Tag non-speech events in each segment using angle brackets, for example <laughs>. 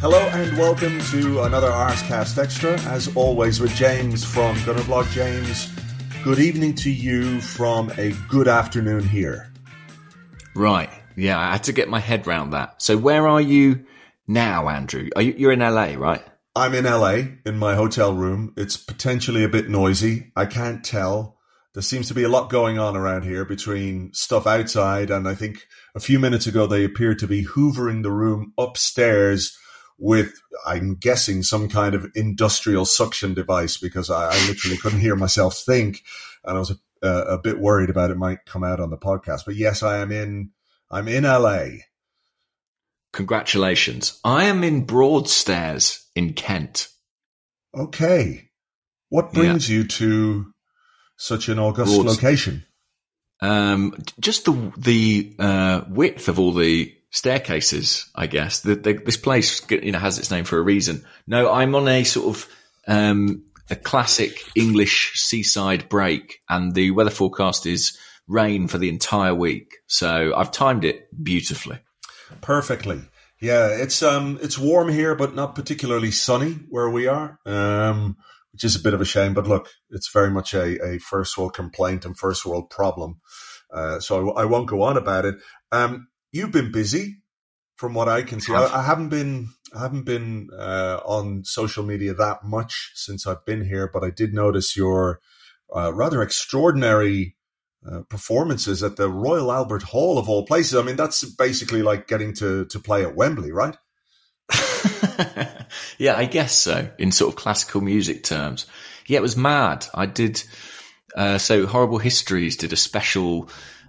Hello and welcome to another Arsecast Extra, as always with James from Gunnerblog. James, good evening to you from a good afternoon here. Right. Yeah, I had to get my head round that. So where are you now, Andrew? Are you, you're in LA, right? I'm in LA in my hotel room. It's potentially a bit noisy. I can't tell. There seems to be a lot going on around here between stuff outside, and I think a few minutes ago they appeared to be hoovering the room upstairs with, I'm guessing, some kind of industrial suction device because I, I literally couldn't hear myself think, and I was a, a bit worried about it might come out on the podcast. But yes, I am in. I'm in LA. Congratulations. I am in Broadstairs in Kent. Okay. What brings yeah. you to such an august location? Um, just the the uh, width of all the staircases, I guess. The, the, this place, you know, has its name for a reason. No, I'm on a sort of um, a classic English seaside break, and the weather forecast is rain for the entire week. So I've timed it beautifully. Perfectly. Yeah, it's um it's warm here, but not particularly sunny where we are. Um, which is a bit of a shame. But look, it's very much a, a first world complaint and first world problem. Uh, so I, I, won't go on about it. Um, you've been busy, from what I can see. I, I haven't been I haven't been uh, on social media that much since I've been here, but I did notice your uh, rather extraordinary uh, performances at the Royal Albert Hall of all places. I mean, that's basically like getting to to play at Wembley, right? <laughs> yeah, I guess so. In sort of classical music terms, yeah, it was mad. I did. Uh, so horrible histories did a special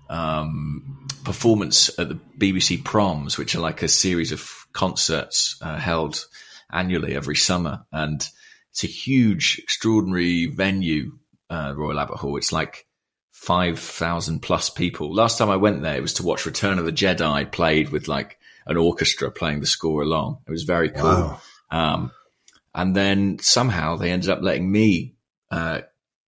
um, performance at the BBC Proms, which are like a series of concerts uh, held annually every summer, and it's a huge, extraordinary venue, uh, Royal Albert Hall. It's like five thousand plus people. Last time I went there, it was to watch Return of the Jedi played with like an orchestra playing the score along. It was very cool. Wow. Um, and then somehow they ended up letting me uh,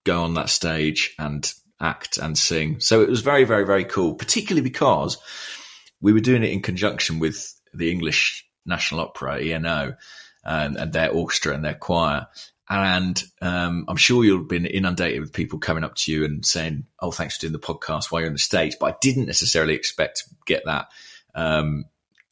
go on that stage and act and sing. So it was very, very, very cool, particularly because we were doing it in conjunction with the English National Opera, ENO, and, and their orchestra and their choir. And um, I'm sure you've been inundated with people coming up to you and saying, "Oh, thanks for doing the podcast while you're in the States." But I didn't necessarily expect to get that um,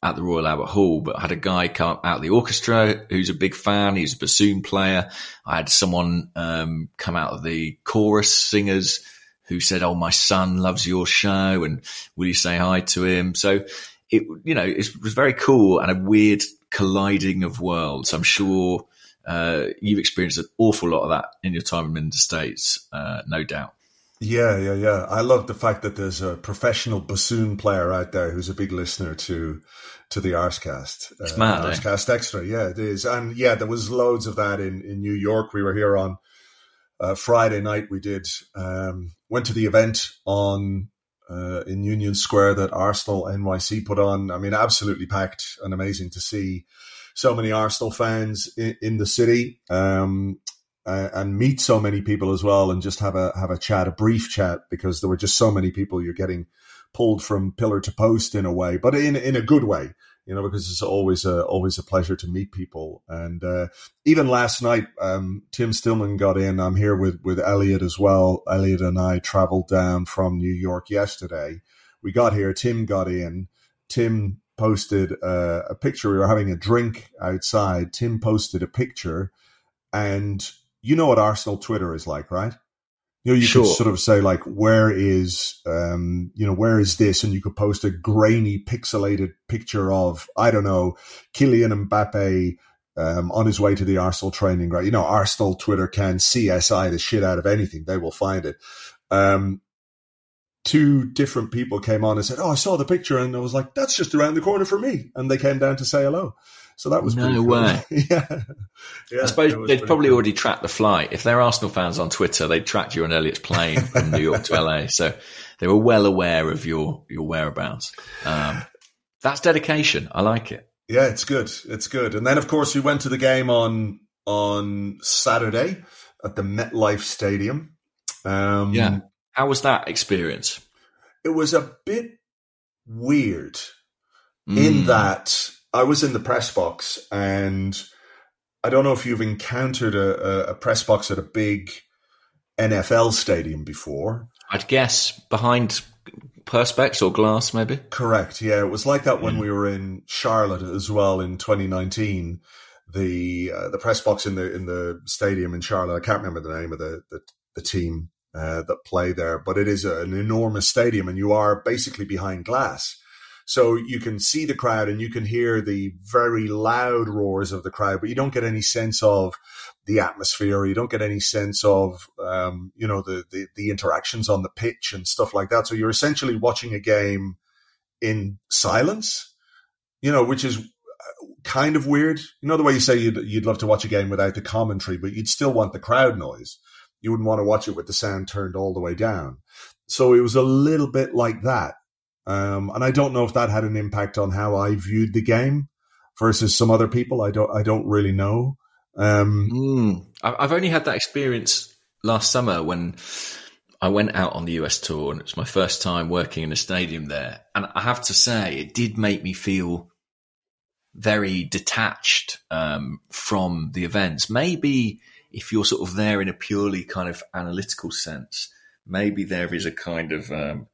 at the Royal Albert Hall. But I had a guy come out of the orchestra who's a big fan. He's a bassoon player. I had someone um, come out of the chorus singers who said, "Oh, my son loves your show, and will you say hi to him?" So it, you know, it was very cool and a weird colliding of worlds. I'm sure uh, you've experienced an awful lot of that in your time in the states, uh, no doubt. Yeah, yeah, yeah. I love the fact that there's a professional bassoon player out there who's a big listener to to the Arsecast. It's uh, mad, eh? Arsecast eh? Extra. Yeah, it is. And yeah, there was loads of that in in New York. We were here on uh, Friday night. We did um, went to the event on uh, in Union Square that Arsenal NYC put on. I mean, absolutely packed and amazing to see so many Arsenal fans in, in the city um, uh, and meet so many people as well, and just have a have a chat, a brief chat, because there were just so many people. You're getting pulled from pillar to post in a way, but in in a good way you know, because it's always a always a pleasure to meet people. And uh, even last night, um, Tim Stillman got in. I'm here with with Elliot as well. Elliot and I traveled down from New York yesterday. We got here. Tim got in. Tim posted uh, a picture. We were having a drink outside. Tim posted a picture, and you know what Arsenal Twitter is like, right? You know, you sure. could sort of say like, where is, um, you know, where is this? And you could post a grainy, pixelated picture of, I don't know, Kylian Mbappe, um, on his way to the Arsenal training ground. You know, Arsenal Twitter can CSI the shit out of anything; they will find it. Um, two different people came on and said, "Oh, I saw the picture," and I was like, "That's just around the corner for me," and they came down to say hello. So that was no cool. way. <laughs> yeah. yeah, I suppose they'd probably cool. already tracked the flight. If they're Arsenal fans on Twitter, they tracked you on Elliot's plane from New York to LA, so they were well aware of your your whereabouts. Um, that's dedication. I like it. Yeah, it's good. It's good. And then, of course, we went to the game on on Saturday at the MetLife Stadium. Um, yeah, how was that experience? It was a bit weird mm. in that I was in the press box, and I don't know if you've encountered a, a press box at a big NFL stadium before. I'd guess behind perspex or glass, maybe. Correct. Yeah, it was like that when mm. we were in Charlotte as well in 2019. The uh, the press box in the in the stadium in Charlotte. I can't remember the name of the the, the team uh, that play there, but it is a, an enormous stadium, and you are basically behind glass. So you can see the crowd and you can hear the very loud roars of the crowd, but you don't get any sense of the atmosphere. You don't get any sense of, um, you know, the, the, the interactions on the pitch and stuff like that. So you're essentially watching a game in silence, you know, which is uh, kind of weird. You know, the way you say you'd, you'd love to watch a game without the commentary, but you'd still want the crowd noise. You wouldn't want to watch it with the sound turned all the way down. So it was a little bit like that. Um, and I don't know if that had an impact on how I viewed the game versus some other people. I don't, I don't really know. Um, mm. I've only had that experience last summer when I went out on the US tour and it was my first time working in a stadium there. And I have to say, it did make me feel very detached um, from the events. Maybe if you're sort of there in a purely kind of analytical sense, maybe there is a kind of um,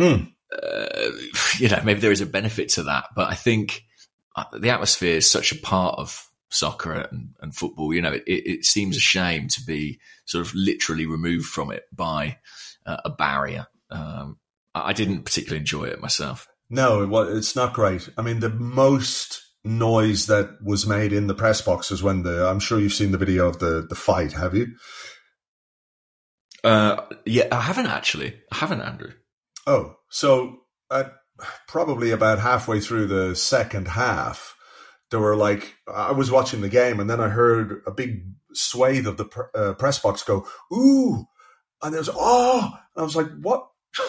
mm uh, <sighs> you know, maybe there is a benefit to that. But I think uh, the atmosphere is such a part of soccer and, and football. You know, it, it, seems a shame to be sort of literally removed from it by uh, a barrier. Um, I didn't particularly enjoy it myself. No, it's not great. I mean, the most noise that was made in the press box was when the. I'm sure you've seen the video of the the fight. Have you? Uh, yeah, I haven't actually. I haven't, Andrew. Oh, so probably about halfway through the second half, there were like I was watching the game, and then I heard a big swathe of the uh, press box go ooh, and there was, oh, and I was like, what?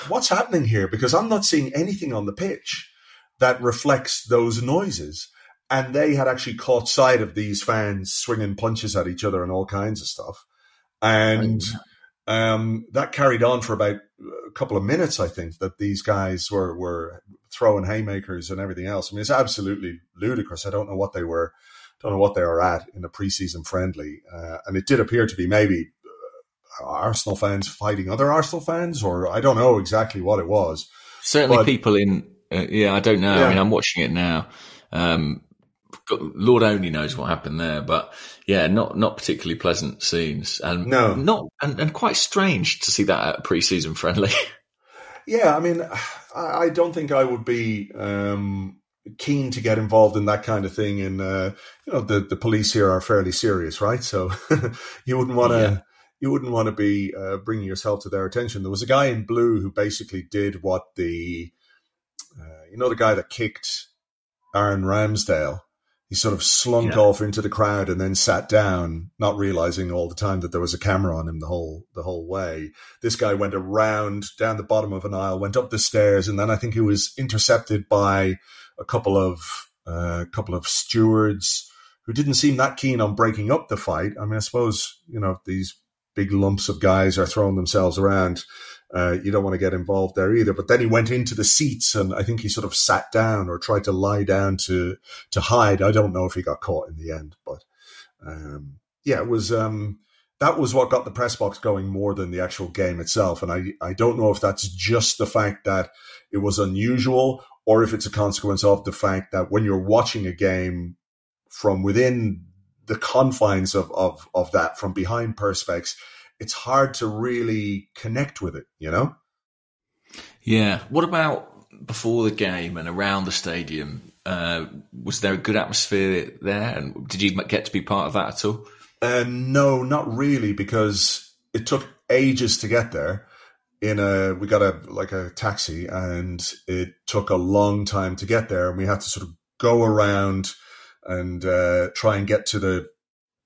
What's happening here? Because I'm not seeing anything on the pitch that reflects those noises. And they had actually caught sight of these fans swinging punches at each other and all kinds of stuff. And um, that carried on for about a couple of minutes, I think, that these guys were, were throwing haymakers and everything else. I mean, it's absolutely ludicrous. I don't know what they were, don't know what they were at in a preseason friendly. Uh, and it did appear to be maybe uh, Arsenal fans fighting other Arsenal fans, or I don't know exactly what it was. Certainly but, people in, uh, yeah, I don't know. Yeah. I mean, I'm watching it now. Um, Lord only knows what happened there, but yeah, not not particularly pleasant scenes, and no, not and, and quite strange to see that at a preseason friendly. <laughs> yeah, I mean, I, I, don't think I would be um, keen to get involved in that kind of thing. And uh, you know, the the police here are fairly serious, right? So <laughs> you wouldn't want to. Yeah. You wouldn't want to be uh, bringing yourself to their attention. There was a guy in blue who basically did what the, uh, you know, the guy that kicked Aaron Ramsdale he sort of slunk yeah. off into the crowd and then sat down, not realizing all the time that there was a camera on him the whole the whole way. This guy went around down the bottom of an aisle, went up the stairs, and then I think he was intercepted by a couple of a uh, couple of stewards who didn't seem that keen on breaking up the fight. I mean, I suppose you know these big lumps of guys are throwing themselves around uh, you don't want to get involved there either. But then he went into the seats, and I think he sort of sat down or tried to lie down to to hide. I don't know if he got caught in the end, but um, yeah, it was um, that was what got the press box going more than the actual game itself. And I I don't know if that's just the fact that it was unusual, or if it's a consequence of the fact that when you're watching a game from within the confines of of of that, from behind perspex it's hard to really connect with it, you know? Yeah. What about before the game and around the stadium? Uh, was there a good atmosphere there, and did you get to be part of that at all? Uh, no, not really, because it took ages to get there. In a, we got a like a taxi, and it took a long time to get there, and we had to sort of go around and uh, try and get to the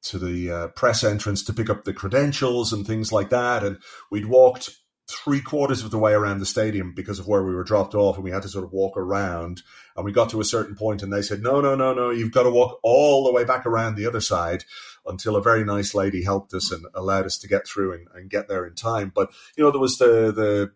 to the uh, press entrance to pick up the credentials and things like that. And we'd walked three quarters of the way around the stadium because of where we were dropped off, and we had to sort of walk around. And we got to a certain point, and they said, "No, no, no, no! You've got to walk all the way back around the other side." Until a very nice lady helped us and allowed us to get through and, and get there in time. But you know, there was the the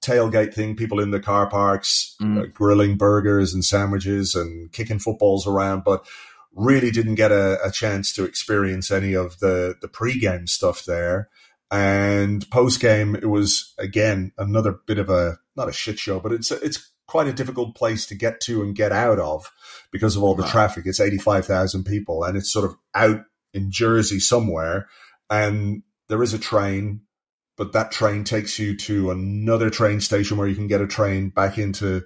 tailgate thing, people in the car parks mm. uh, grilling burgers and sandwiches and kicking footballs around, but really didn't get a, a chance to experience any of the the pre-game stuff there. And post game, it was again another bit of a not a shit show, but it's it's quite a difficult place to get to and get out of because of all the traffic. It's eighty five thousand people, and it's sort of out in Jersey somewhere, and there is a train, but that train takes you to another train station where you can get a train back into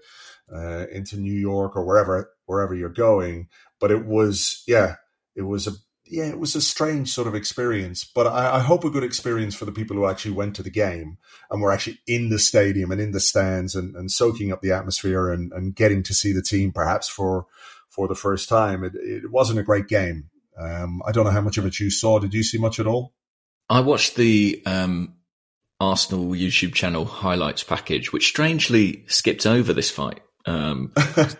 uh, into New York or wherever wherever you're going. But it was yeah, it was a yeah, it was a strange sort of experience, but I, I, hope a good experience for the people who actually went to the game and were actually in the stadium and in the stands and, and soaking up the atmosphere and, and getting to see the team perhaps for for the first time. It, it wasn't a great game. Um, I don't know how much of it you saw. Did you see much at all? I watched the um, Arsenal YouTube channel highlights package, which strangely skipped over this fight. Um,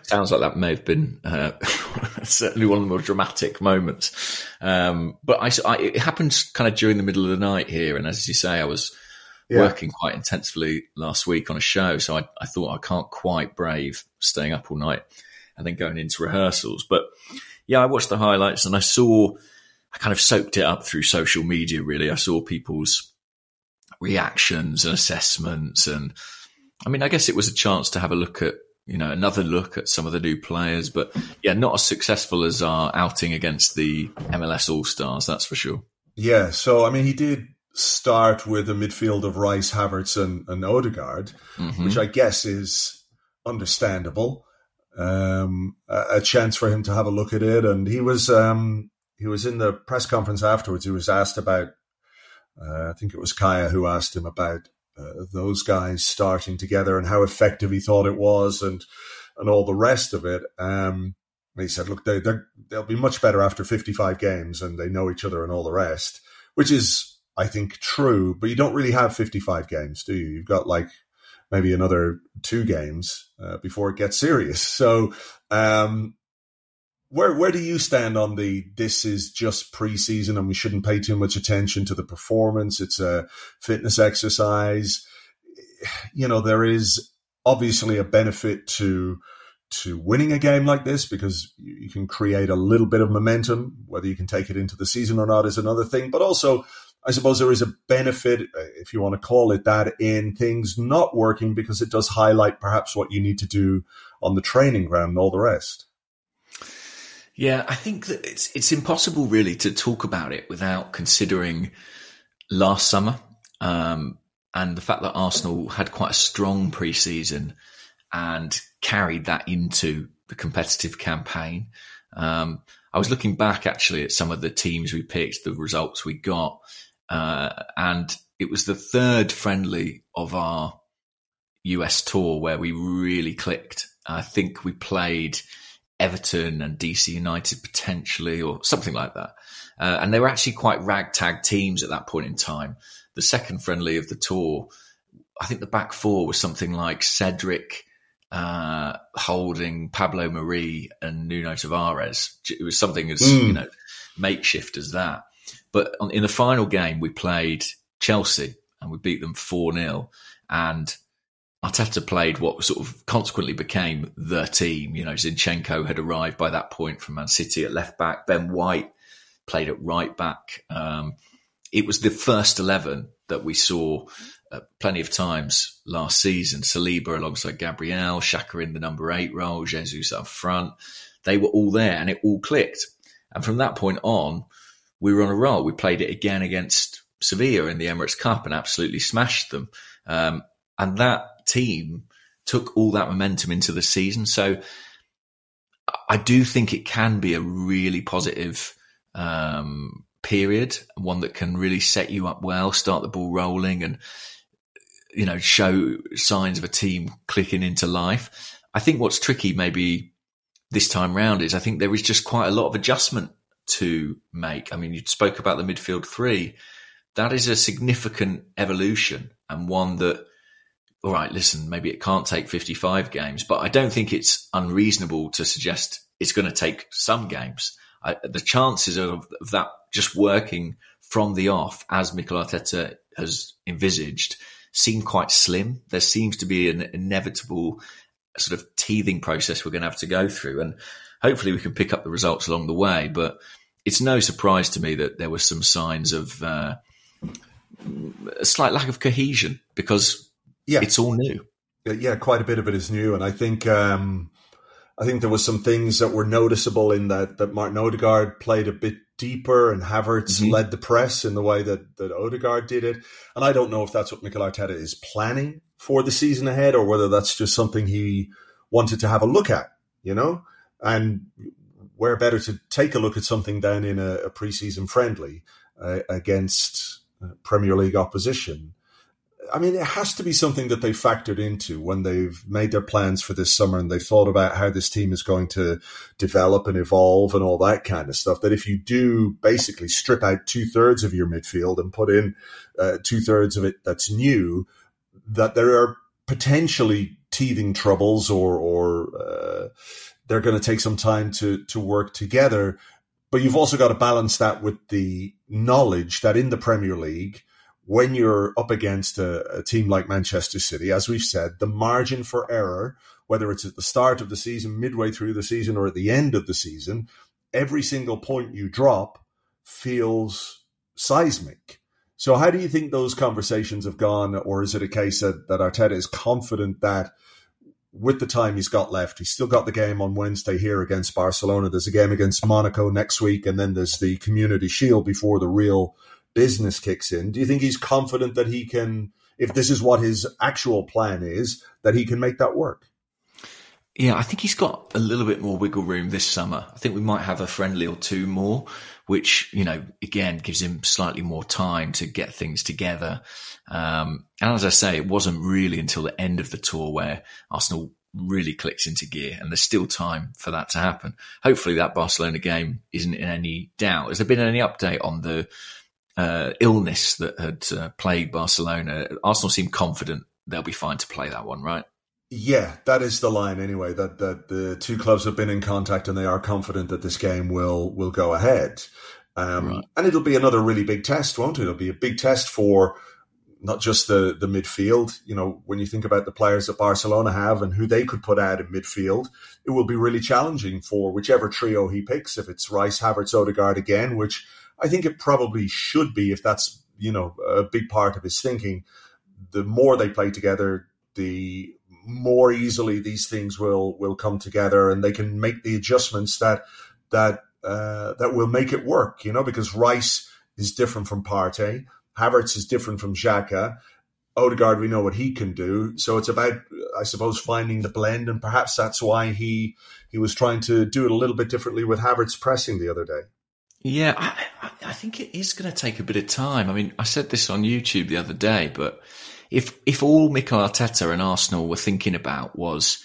sounds like that may have been uh, <laughs> certainly one of the more dramatic moments. Um, but I, I, it happened kind of during the middle of the night here, and as you say, I was yeah. working quite intensively last week on a show, so I, I, thought I can't quite brave staying up all night and then going into rehearsals. But yeah, I watched the highlights and I saw, I kind of soaked it up through social media. Really, I saw people's reactions and assessments, and I mean, I guess it was a chance to have a look at you know, another look at some of the new players. But yeah, not as successful as our outing against the MLS All Stars, that's for sure. Yeah, so I mean, he did start with a midfield of Rice, Havertz, and, and Odegaard, mm-hmm. which I guess is understandable. Um, a, a, chance for him to have a look at it, and he was um, he was in the press conference afterwards. He was asked about, uh, I think it was Kaya who asked him about uh, those guys starting together and how effective he thought it was and and all the rest of it. Um, he said, look, they, they'll be much better after 55 games and they know each other and all the rest, which is, I think, true. But you don't really have 55 games, do you? You've got like maybe another two games uh, before it gets serious. <laughs> So um, where where do you stand on the this is just preseason and we shouldn't pay too much attention to the performance? It's a fitness exercise. You know, there is obviously a benefit to to winning a game like this because you can create a little bit of momentum. Whether you can take it into the season or not is another thing. But also, I suppose there is a benefit, uh, if you want to call it that, in things not working because it does highlight perhaps what you need to do on the training ground and all the rest. Yeah, I think that it's it's impossible really to talk about it without considering last summer um, and the fact that Arsenal had quite a strong preseason and carried that into the competitive campaign. Um, I was looking back actually at some of the teams we picked, the results we got, uh, and it was the third friendly of our US tour where we really clicked. I think we played Everton and DC United potentially, or something like that. Uh, and they were actually quite ragtag teams at that point in time. The second friendly of the tour, I think the back four was something like Cedric, uh, Holding, Pablo Mari, and Nuno Tavares. It was something as mm. you know makeshift as that. But on, in the final game, we played Chelsea and we beat them four 0 and Arteta played what sort of consequently became the team. You know, Zinchenko had arrived by that point from Man City at left back. Ben White played at right back. Um, it was the first 11 that we saw uh, plenty of times last season. Saliba alongside Gabriel, Xhaka in the number eight role, Jesus up front. They were all there and it all clicked. And from that point on, we were on a roll. We played it again against Sevilla in the Emirates Cup and absolutely smashed them. Um, and that team took all that momentum into the season. So I do think it can be a really positive um, period, one that can really set you up well, start the ball rolling, and you know show signs of a team clicking into life. I think what's tricky maybe this time round is I think there is just quite a lot of adjustment to make. I mean, you spoke about the midfield three. That is a significant evolution and one that, all right, listen, maybe it can't take 55 games, but I don't think it's unreasonable to suggest it's going to take some games. I, the chances of, of that just working from the off, as Mikel Arteta has envisaged, seem quite slim. There seems to be an inevitable sort of teething process we're going to have to go through. And hopefully we can pick up the results along the way. But it's no surprise to me that there were some signs of uh, a slight lack of cohesion because yeah. it's all new. Yeah, quite a bit of it is new. And I think. Um, I think there was some things that were noticeable in that that Martin Odegaard played a bit deeper and Havertz mm-hmm. led the press in the way that that Odegaard did it. And I don't know if that's what Mikel Arteta is planning for the season ahead or whether that's just something he wanted to have a look at, you know? And where better to take a look at something than in a, a preseason friendly uh, against uh, Premier League opposition. I mean, it has to be something that they factored into when they've made their plans for this summer and they thought about how this team is going to develop and evolve and all that kind of stuff. That if you do basically strip out two thirds of your midfield and put in uh, two thirds of it that's new, that there are potentially teething troubles or or uh, they're going to take some time to to work together. But you've also got to balance that with the knowledge that in the Premier League, when you're up against a, a team like Manchester City, as we've said, the margin for error, whether it's at the start of the season, midway through the season, or at the end of the season, every single point you drop feels seismic. So, how do you think those conversations have gone, or is it a case that, that Arteta is confident that with the time he's got left, he's still got the game on Wednesday here against Barcelona. There's a game against Monaco next week, and then there's the Community Shield before the real business kicks in. Do you think he's confident that he can, if this is what his actual plan is, that he can make that work? Yeah, I think he's got a little bit more wiggle room this summer. I think we might have a friendly or two more, which, you know, again, gives him slightly more time to get things together. Um, and as I say, it wasn't really until the end of the tour where Arsenal really clicks into gear and there's still time for that to happen. Hopefully that Barcelona game isn't in any doubt. Has there been any update on the uh, illness that had uh, plagued Barcelona? Arsenal seem confident they'll be fine to play that one, right? Yeah, that is the line anyway. That that the two clubs have been in contact and they are confident that this game will will go ahead. Um, right. And it'll be another really big test, won't it? It'll be a big test for not just the the midfield. You know, when you think about the players that Barcelona have and who they could put out in midfield, it will be really challenging for whichever trio he picks. If it's Rice, Havertz, Odegaard again, which I think it probably should be, if that's you know a big part of his thinking. The more they play together, the more easily these things will will come together and they can make the adjustments that that uh, that will make it work. You know, because Rice is different from Partey, Havertz is different from Xhaka. Odegaard, we know what he can do. So it's about, I suppose, finding the blend, and perhaps that's why he he was trying to do it a little bit differently with Havertz pressing the other day. Yeah, I, I think it is going to take a bit of time. I mean, I said this on YouTube the other day, but if if all Mikel Arteta and Arsenal were thinking about was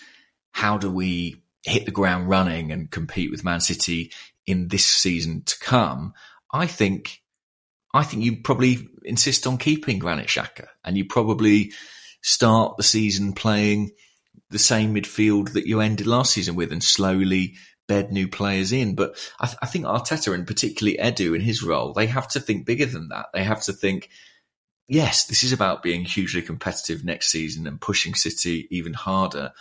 how do we hit the ground running and compete with Man City in this season to come, I think I think you probably insist on keeping Granit Xhaka and you probably start the season playing the same midfield that you ended last season with and slowly bed new players in. But I, th- I think Arteta and particularly Edu in his role, they have to think bigger than that. They have to think yes, this is about being hugely competitive next season and pushing City even harder.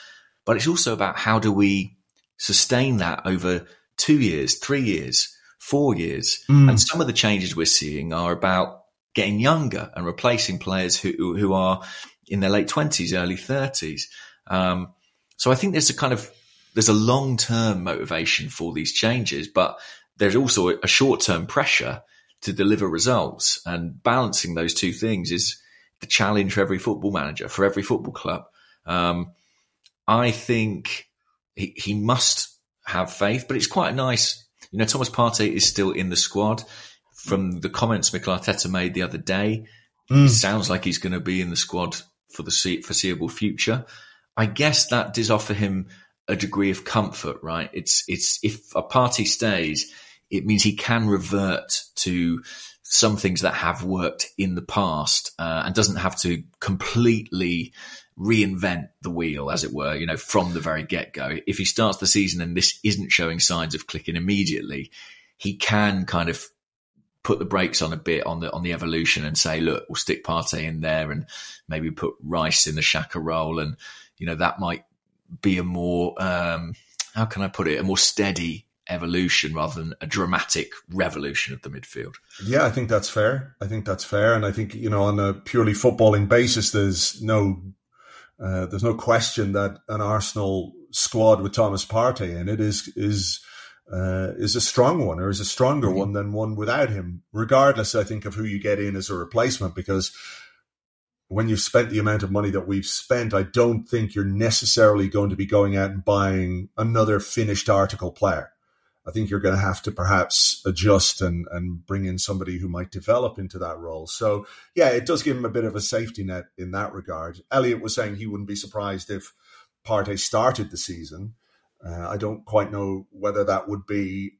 But it's also about how do we sustain that over two years, three years, four years. Mm. And some of the changes we're seeing are about getting younger and replacing players who, who are in their late twenties, early thirties. Um, so I think there's a kind of, there's a long term motivation for these changes, but there's also a short term pressure to deliver results. And balancing those two things is the challenge for every football manager, for every football club. Um, I think he, he must have faith, but it's quite nice. You know, Thomas Partey is still in the squad. From the comments Mikel Arteta made the other day, mm. it sounds like he's going to be in the squad for the foreseeable future. I guess that does offer him a degree of comfort, right? It's it's if a Partey stays, it means he can revert to some things that have worked in the past uh, and doesn't have to completely reinvent the wheel, as it were, you know, from the very get go. If he starts the season and this isn't showing signs of clicking immediately, he can kind of put the brakes on a bit on the on the evolution and say, look, we'll stick Partey in there and maybe put Rice in the Xhaka role, and you know that might be a more um, how can I put it a more steady evolution rather than a dramatic revolution of the midfield. Yeah, I think that's fair. I think that's fair, and I think you know on a purely footballing basis, there's no uh, there's no question that an Arsenal squad with Thomas Partey in it is is uh, is a strong one or is a stronger mm-hmm. one than one without him. Regardless, I think of who you get in as a replacement, because when you've spent the amount of money that we've spent, I don't think you're necessarily going to be going out and buying another finished article player. I think you're going to have to perhaps adjust and, and bring in somebody who might develop into that role. So, yeah, it does give him a bit of a safety net in that regard. Elliot was saying he wouldn't be surprised if Partey started the season. Uh, I don't quite know whether that would be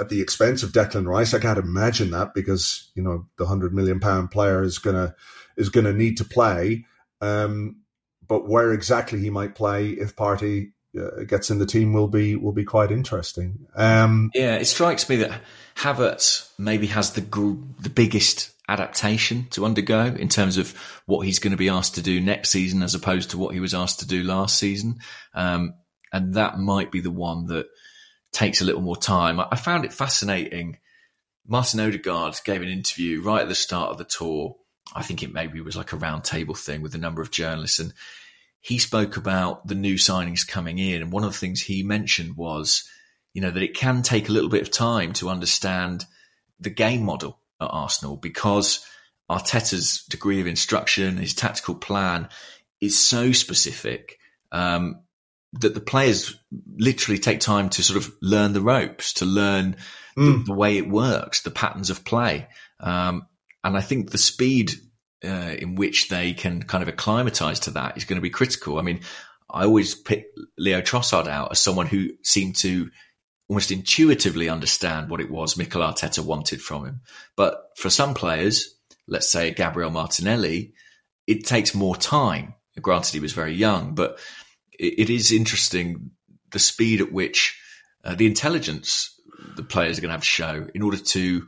at the expense of Declan Rice. I can't imagine that because you know the hundred million pound player is gonna is gonna need to play. Um, but where exactly he might play if Partey uh, gets in the team will be will be quite interesting. Um, yeah, it strikes me that Havertz maybe has the the biggest adaptation to undergo in terms of what he's going to be asked to do next season as opposed to what he was asked to do last season. Um, and that might be the one that takes a little more time. I found it fascinating. Martin Odegaard gave an interview right at the start of the tour. I think it maybe was like a roundtable thing with a number of journalists, and he spoke about the new signings coming in. And one of the things he mentioned was, you know, that it can take a little bit of time to understand the game model at Arsenal because Arteta's degree of instruction, his tactical plan is so specific um, that the players literally take time to sort of learn the ropes, to learn mm. the, the, way it works, the patterns of play. Um, and I think the speed uh, in which they can kind of acclimatize to that is going to be critical. I mean, I always pick Leo Trossard out as someone who seemed to almost intuitively understand what it was Mikel Arteta wanted from him. But for some players, let's say Gabriel Martinelli, it takes more time. Granted, he was very young, but it, is interesting the speed at which uh, the intelligence the players are going to have to show in order to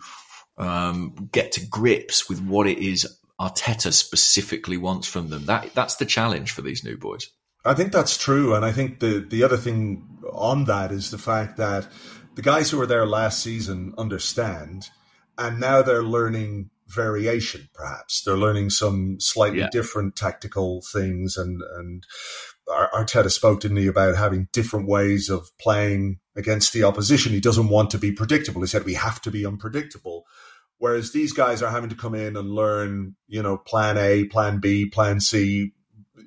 um, get to grips with what it is Arteta specifically wants from them. That that's the challenge for these new boys. I think that's true, and I think the the other thing on that is the fact that the guys who were there last season understand, and now they're learning variation. Perhaps they're learning some slightly yeah. different tactical things, and and Arteta spoke to me about having different ways of playing against the opposition. He doesn't want to be predictable. He said we have to be unpredictable. Whereas these guys are having to come in and learn, you know, plan A, plan B, plan C.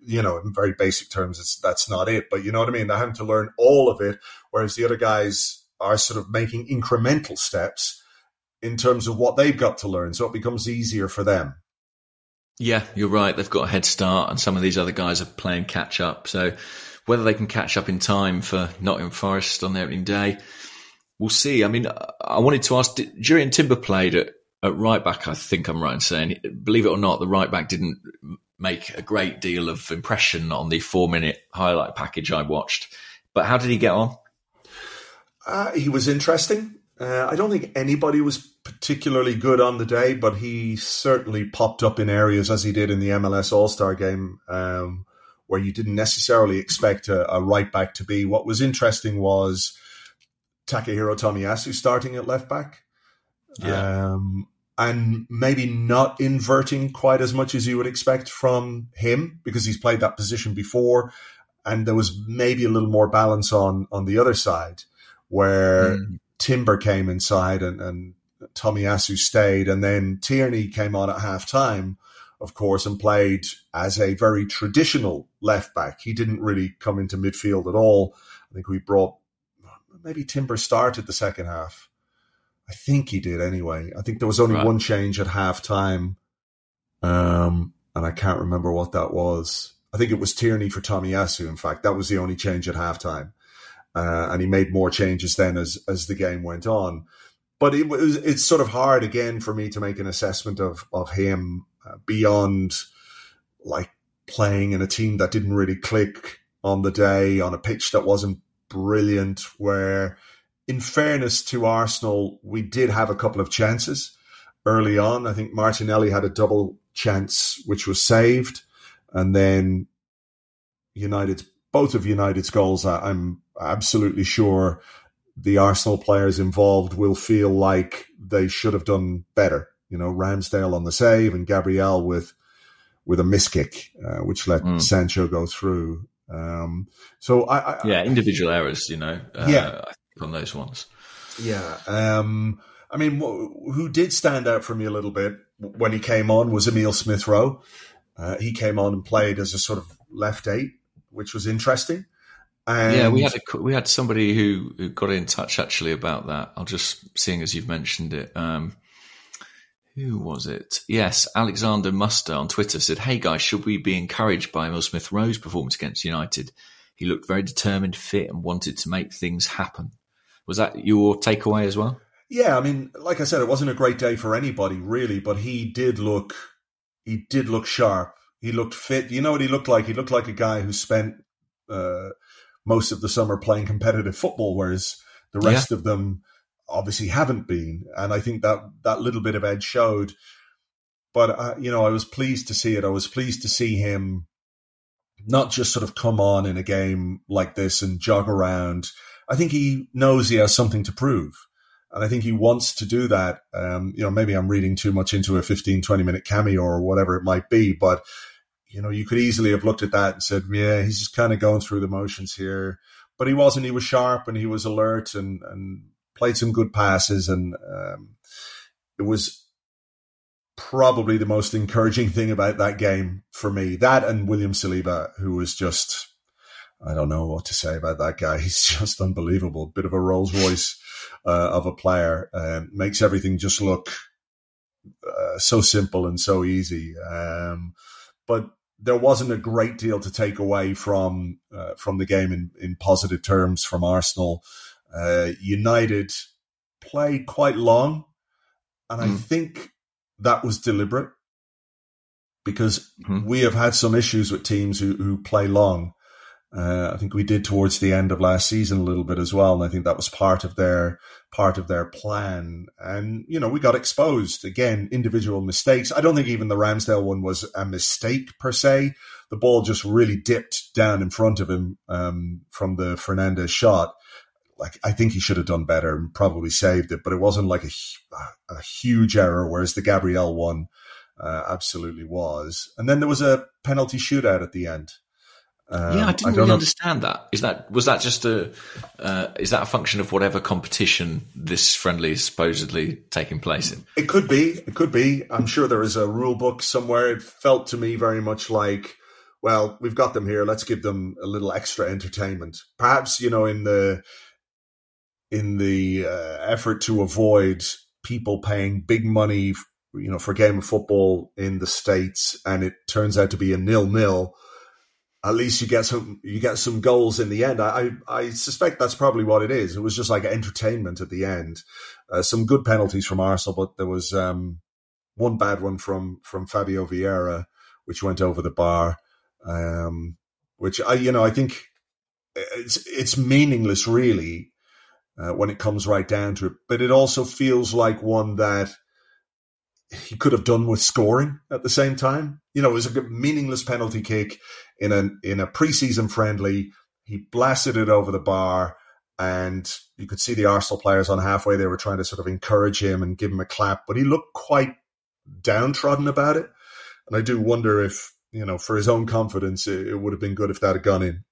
You know, in very basic terms, it's that's not it. But you know what I mean? They're having to learn all of it, whereas the other guys are sort of making incremental steps in terms of what they've got to learn. So it becomes easier for them. Yeah, you're right. They've got a head start, and some of these other guys are playing catch up. So whether they can catch up in time for Nottingham Forest on their opening day, we'll see. I mean, I wanted to ask: Jurrien Timber played at, at right back. I think I'm right in saying, believe it or not, the right back didn't make a great deal of impression on the four minute highlight package I watched. But how did he get on? Uh, he was interesting. Uh, I don't think anybody was particularly good on the day, but he certainly popped up in areas as he did in the MLS All Star game, um, where you didn't necessarily expect a, a, right back to be. What was interesting was Takahiro Tomiyasu starting at left back. Yeah. Um, and maybe not inverting quite as much as you would expect from him because he's played that position before. And there was maybe a little more balance on, on the other side where mm. Timber came inside and, and Tomiyasu stayed, and then Tierney came on at half time, of course, and played as a very traditional left back. He didn't really come into midfield at all. I think we brought maybe Timber started the second half. I think he did anyway. I think there was only right. one change at half time. Um, and I can't remember what that was. I think it was Tierney for Tomiyasu. In fact, that was the only change at halftime. Uh, and he made more changes then as as the game went on. But it was it's sort of hard again for me to make an assessment of of him uh, beyond like playing in a team that didn't really click on the day on a pitch that wasn't brilliant. Where, in fairness to Arsenal, we did have a couple of chances early on. I think Martinelli had a double chance which was saved, and then United both of United's goals. I'm absolutely sure the Arsenal players involved will feel like they should have done better. You know, Ramsdale on the save and Gabriel with with a miss kick, uh, which let mm. Sancho go through. Um, so I, I, yeah, individual errors, you know, uh, yeah, on those ones. Yeah. Um, I mean, who did stand out for me a little bit when he came on was Emile Smith Rowe. Uh, he came on and played as a sort of left eight, which was interesting. And yeah, we had a, we had somebody who, who got in touch actually about that. I'll just seeing as you've mentioned it. Um, who was it? Yes, Alexander Muster on Twitter said, "Hey guys, should we be encouraged by Emile Smith Rowe's performance against United? He looked very determined, fit, and wanted to make things happen." Was that your takeaway as well? Yeah, I mean, like I said, it wasn't a great day for anybody really, but he did look he did look sharp. He looked fit. You know what he looked like? He looked like a guy who spent uh, most of the summer playing competitive football, whereas the rest yeah. of them obviously haven't been. And I think that that little bit of edge showed. But uh, you know, I was pleased to see it. I was pleased to see him not just sort of come on in a game like this and jog around. I think he knows he has something to prove. And I think he wants to do that. Um, you know, maybe I'm reading too much into a 15, 20 minute cameo or whatever it might be, but you know, you could easily have looked at that and said, yeah, he's just kind of going through the motions here. But he wasn't. He was sharp and he was alert and, and played some good passes. And um, it was probably the most encouraging thing about that game for me. That and William Saliba, who was just, I don't know what to say about that guy. <laughs> He's just unbelievable. Bit of a Rolls Royce uh, of a player. Uh, makes everything just look uh, so simple and so easy. Um, but there wasn't a great deal to take away from uh, from the game in, in positive terms from Arsenal. Uh, United played quite long, and mm. I think that was deliberate because mm. we have had some issues with teams who, who play long. Uh, I think we did towards the end of last season a little bit as well, and I think that was part of their part of their plan. And you know, we got exposed again, individual mistakes. I don't think even the Ramsdale one was a mistake per se. The ball just really dipped down in front of him um, from the Fernandes shot. Like I think he should have done better and probably saved it, but it wasn't like a, a huge error. Whereas the Gabriel one uh, absolutely was. And then there was a penalty shootout at the end. Um, yeah, I didn't I really know. understand that. Is that was that just a uh, is that a function of whatever competition this friendly is supposedly taking place in? It could be. It could be. I'm sure there is a rule book somewhere. It felt to me very much like, well, we've got them here. Let's give them a little extra entertainment. Perhaps you know in the in the uh, effort to avoid people paying big money, you know, for a game of football in the states, and it turns out to be a nil nil at least you get some you get some goals in the end. I, I, I suspect that's probably what it is. It was just like entertainment at the end. Uh, some good penalties from Arsenal, but there was um, one bad one from from Fabio Vieira, which went over the bar. Um, which I you know I think it's it's meaningless really uh, when it comes right down to it, but it also feels like one that he could have done with scoring at the same time. You know, it was a meaningless penalty kick in a in a preseason friendly. He blasted it over the bar, and you could see the Arsenal players on halfway. They were trying to sort of encourage him and give him a clap, but he looked quite downtrodden about it. And I do wonder if you know, for his own confidence, it, it would have been good if that had gone in.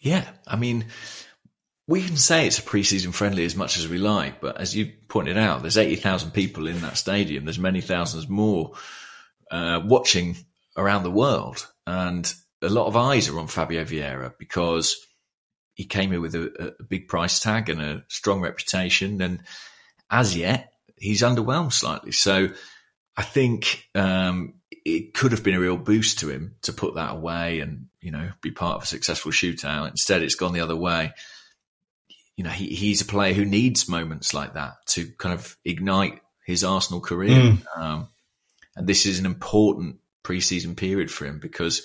Yeah, I mean, we can say it's a preseason friendly as much as we like, but as you pointed out, there's 80,000 people in that stadium. There's many thousands more uh, watching around the world. And a lot of eyes are on Fabio Vieira because he came here with a, a, big price tag and a strong reputation, and as yet he's underwhelmed slightly. So I think um, it could have been a real boost to him to put that away and you know be part of a successful shootout. Instead, it's gone the other way. You know, he, he's a player who needs moments like that to kind of ignite his Arsenal career. Mm. Um, and this is an important preseason period for him because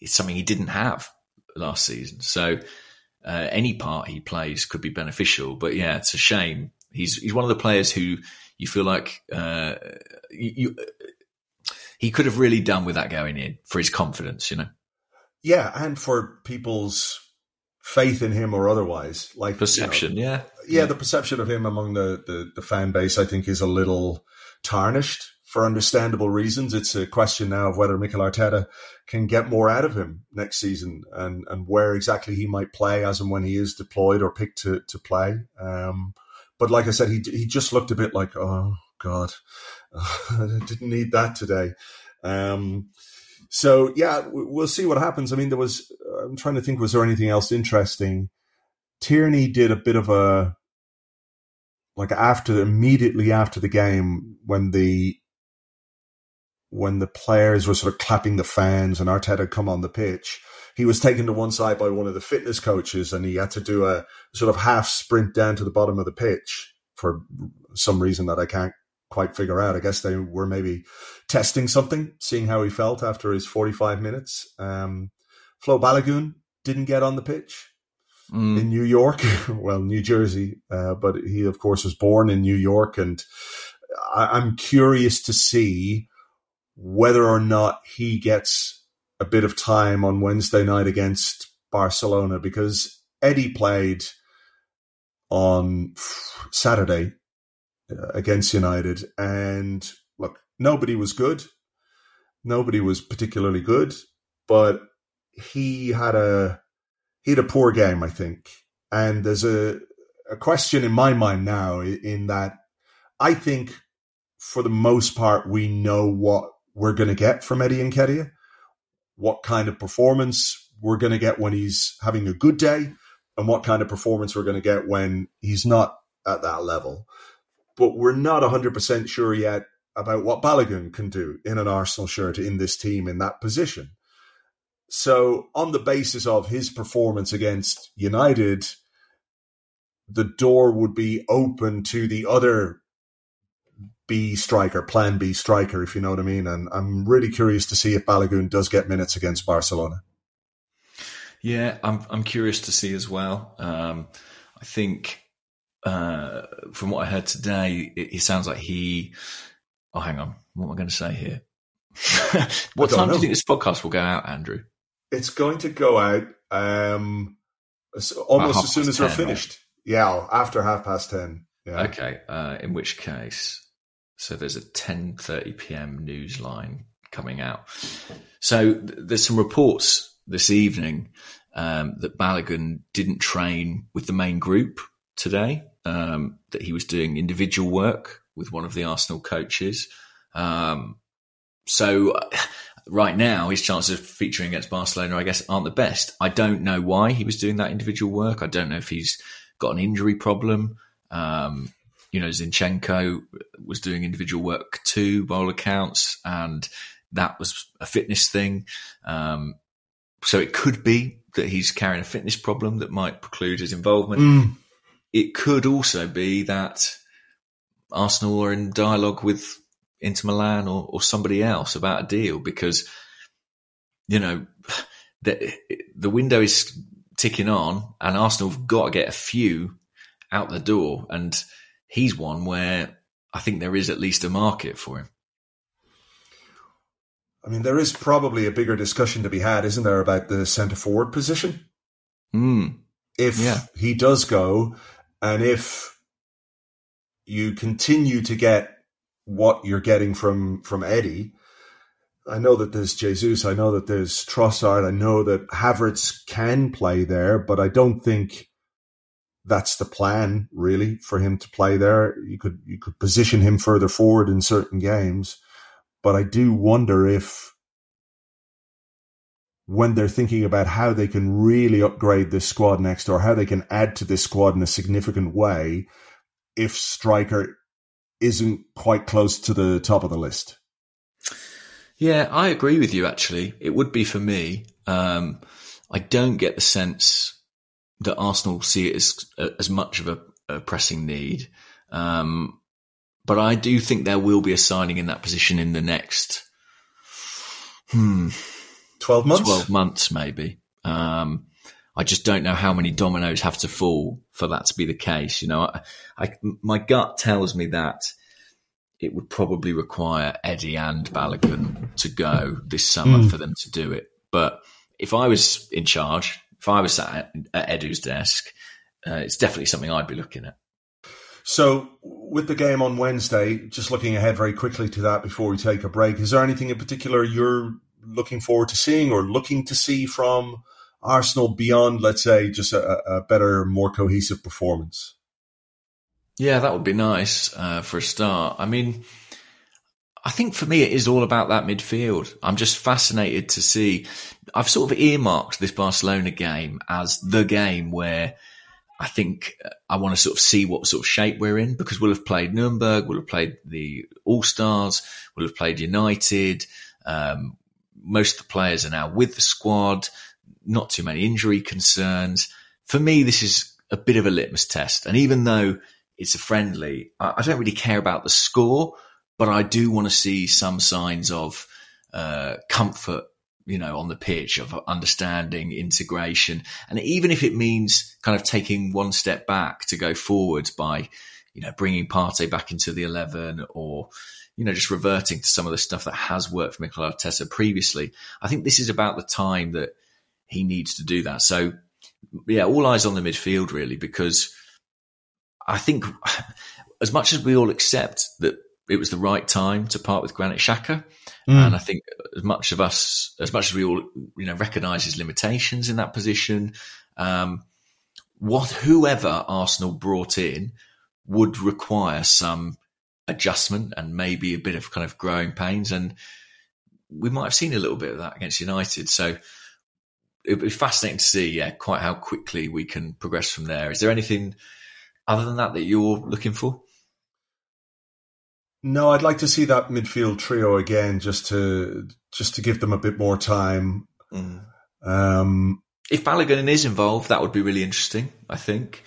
it's something he didn't have last season. So uh, any part he plays could be beneficial. But yeah, it's a shame. He's he's one of the players who you feel like uh, you, you, he could have really done with that going in for his confidence, you know. Yeah, and for people's faith in him or otherwise, like perception, you know, yeah. yeah, the perception of him among the, the the fan base, I think, is a little tarnished for understandable reasons. It's a question now of whether Mikel Arteta can get more out of him next season and, and where exactly he might play as and when he is deployed or picked to, to play. Um, but like I said, he, he just looked a bit like, oh, God, <laughs> I didn't need that today. Um, so yeah, we'll see what happens. I mean, there was, I'm trying to think, was there anything else interesting? Tierney did a bit of a, like after immediately after the game when the when the players were sort of clapping the fans and Arteta had come on the pitch, he was taken to one side by one of the fitness coaches and he had to do a sort of half sprint down to the bottom of the pitch for some reason that I can't quite figure out. I guess they were maybe testing something, seeing how he felt after his 45 minutes. Um, Flo Balogun didn't get on the pitch. Mm. In New York, <laughs> well, New Jersey, uh, but he, of course, was born in New York, and I, I'm curious to see whether or not he gets a bit of time on Wednesday night against Barcelona because Eddie played on Saturday uh, against United and look nobody was good. Nobody was particularly good but he had a he had a poor game I think. And there's a a question in my mind now in that I think for the most part we know what we're going to get from Eddie Nketiah, what kind of performance we're going to get when he's having a good day, and what kind of performance we're going to get when he's not at that level. But we're not 100% sure yet about what Balogun can do in an Arsenal shirt in this team in that position. So, on the basis of his performance against United, the door would be open to the other B striker, plan B striker, if you know what I mean. And I'm really curious to see if Balogun does get minutes against Barcelona. Yeah, I'm I'm curious to see as well. Um, I think uh, from what I heard today, it, it, sounds like he. Oh, hang on. What am I going to say here? <laughs> what time know. do you think this podcast will go out, Andrew? It's going to go out um, almost as soon as 10, we're finished. Right? Yeah, after half past ten. Yeah. Okay. Uh, in which case, so there's a 10:30 p.m. news line coming out. So th- there's some reports this evening um, that Balogun didn't train with the main group today. Um, that he was doing individual work with one of the Arsenal coaches. Um, so uh, right now, his chances of featuring against Barcelona, I guess, aren't the best. I don't know why he was doing that individual work. I don't know if he's got an injury problem. Um, you know, Zinchenko was doing individual work too, by all accounts, and that was a fitness thing. Um, so it could be that he's carrying a fitness problem that might preclude his involvement. Mm. It could also be that Arsenal are in dialogue with Inter Milan or, or somebody else about a deal because, you know, the, the window is ticking on and Arsenal have got to get a few out the door. And he's one where I think there is at least a market for him. I mean, there is probably a bigger discussion to be had, isn't there, about the centre forward position? Mm. If yeah. he does go, and if you continue to get what you're getting from from Eddie, I know that there's Jesus, I know that there's Trossard, I know that Havertz can play there, but I don't think that's the plan really for him to play there. You could you could position him further forward in certain games, but I do wonder if when they're thinking about how they can really upgrade this squad next or how they can add to this squad in a significant way if striker isn't quite close to the top of the list. Yeah, I agree with you. Actually, it would be for me. Um, I don't get the sense that Arsenal see it as as much of a, a pressing need, um, but I do think there will be a signing in that position in the next hmm, twelve months. Twelve months, maybe. Um, I just don't know how many dominoes have to fall for that to be the case. You know, I, I my gut tells me that it would probably require Eddie and Balogun to go this summer mm. for them to do it. But if I was in charge, if I was sat at, at Edu's desk, uh, it's definitely something I'd be looking at. So, with the game on Wednesday, just looking ahead very quickly to that before we take a break, is there anything in particular you're looking forward to seeing or looking to see from Arsenal beyond, let's say, just a, a better, more cohesive performance? Yeah, that would be nice uh, for a start. I mean, I think for me, it is all about that midfield. I'm just fascinated to see. I've sort of earmarked this Barcelona game as the game where I think uh, I want to sort of see what sort of shape we're in because we'll have played Nuremberg, we'll have played the All Stars, we'll have played United. Um, most of the players are now with the squad, not too many injury concerns. For me, this is a bit of a litmus test. And even though it's a friendly. I, I don't really care about the score, but I do want to see some signs of uh, comfort, you know, on the pitch of understanding, integration, and even if it means kind of taking one step back to go forward by, you know, bringing Partey back into the eleven or. You know, just reverting to some of the stuff that has worked for Mikel Arteta previously. I think this is about the time that he needs to do that. So, yeah, all eyes on the midfield really, because I think <sighs> as much as we all accept that it was the right time to part with Granit Xhaka, mm. and I think as much of us, as much as we all, you know, recognise his limitations in that position, um, what whoever Arsenal brought in would require some adjustment and maybe a bit of kind of growing pains, and we might have seen a little bit of that against United. So it'd be fascinating to see, yeah, quite how quickly we can progress from there. Is there anything? other than that that you're looking for? No, I'd like to see that midfield trio again, just to just to give them a bit more time. Mm. Um, if Balogun is involved, that would be really interesting. I think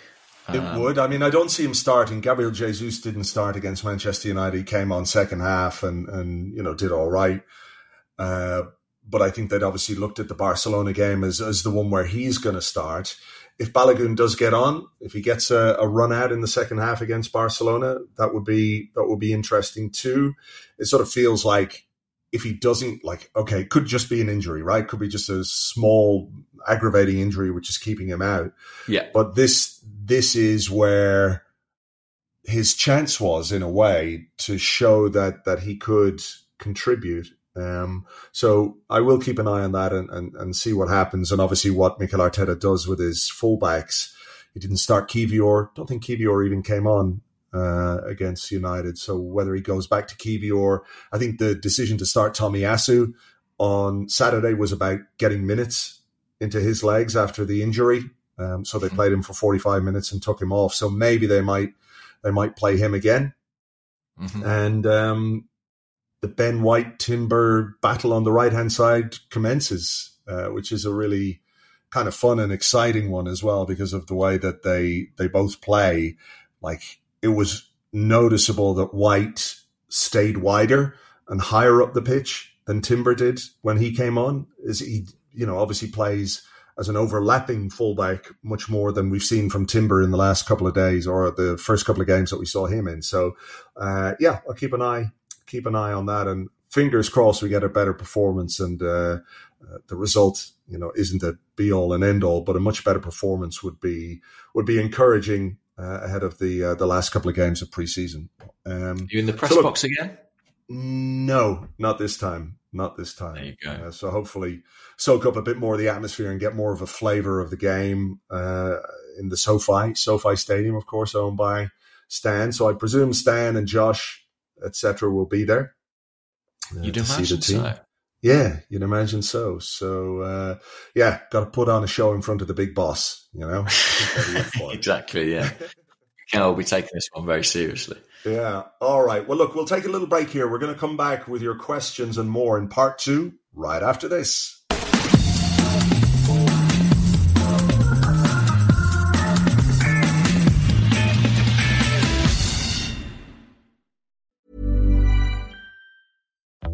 it um, would. I mean, I don't see him starting. Gabriel Jesus didn't start against Manchester United. He came on second half and and you know did all right. Uh, but I think they'd obviously looked at the Barcelona game as as the one where he's going to start if Balogun does get on, if he gets a, a, run out in the second half against Barcelona, that would be that would be interesting too. It sort of feels like if he doesn't like okay, could just be an injury, right? Could be just a small aggravating injury which is keeping him out. Yeah. But this this is where his chance was in a way to show that that he could contribute um, so I will keep an eye on that and, and, and see what happens. And obviously what Mikel Arteta does with his fullbacks. He didn't start Kivior. Don't think Kivior even came on uh, against United. So whether he goes back to Kivior, I think the decision to start Tomiyasu on Saturday was about getting minutes into his legs after the injury. Um, so they hmm. played him for 45 minutes and took him off. So maybe they might they might play him again. Mm-hmm. And um, the Ben White Timber battle on the right hand side commences, uh, which is a really kind of fun and exciting one as well because of the way that they they both play. Like it was noticeable that White stayed wider and higher up the pitch than Timber did when he came on. Is he you know obviously plays as an overlapping fullback much more than we've seen from Timber in the last couple of days or the first couple of games that we saw him in. So uh, yeah, I'll keep an eye keep an eye on that. And fingers crossed we get a better performance and uh, uh, the result, you know, isn't a be all and end all, but a much better performance would be would be encouraging uh, ahead of the uh, the last couple of games of preseason. Um, you in the press so look, box again? No, not this time. Not this time. There you go. Uh, so hopefully soak up a bit more of the atmosphere and get more of a flavour of the game uh, in the SoFi SoFi Stadium, of course, owned by Stan. So I presume Stan and Josh etc., will be there. Uh, You'd imagine so. Yeah, you'd imagine so. So, uh, yeah, got to put on a show in front of the big boss, you know? <laughs> exactly, yeah. <laughs> Can all be taking this one very seriously. Yeah. All right. Well, look, we'll take a little break here. We're going to come back with your questions and more in part two right after this.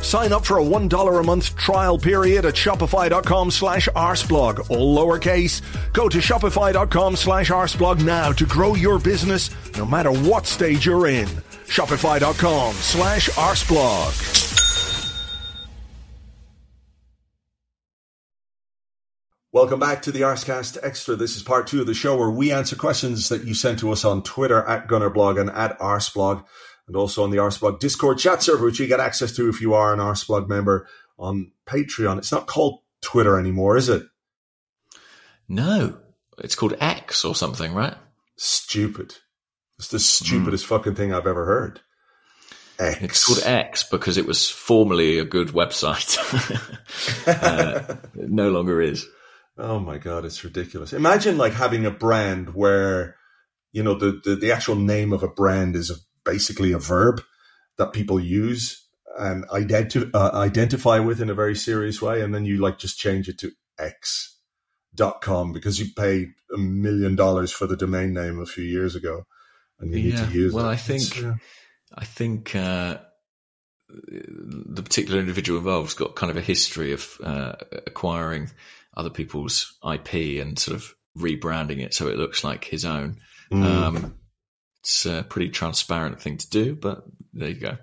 Sign up for a $1 a month trial period at shopify.com slash arseblog, all lowercase. Go to shopify.com slash arseblog now to grow your business no matter what stage you're in. Shopify.com slash arseblog. Welcome back to the Arsecast Extra. This is part two of the show where we answer questions that you sent to us on Twitter at Gunnerblog and at Arseblog and also on the Arseblog Discord chat server, which you get access to if you are an Arseblog member on Patreon. It's not called Twitter anymore, is it? No, it's called X or something, right? Stupid. It's the stupidest mm. fucking thing I've ever heard. X. It's called X because it was formerly a good website. <laughs> uh, no longer is. Oh my god, it's ridiculous. Imagine like having a brand where you know the, the, the actual name of a brand is a basically a verb that people use and identi- uh, identify with in a very serious way. And then you like just change it to X.com because you paid a million dollars for the domain name a few years ago and you yeah. need to use well, it. Well, I think, uh, I think, uh, the particular individual involved's got kind of a history of uh, acquiring other people's IP and sort of rebranding it so it looks like his own. Mm. Um, it's a pretty transparent thing to do, but there you go.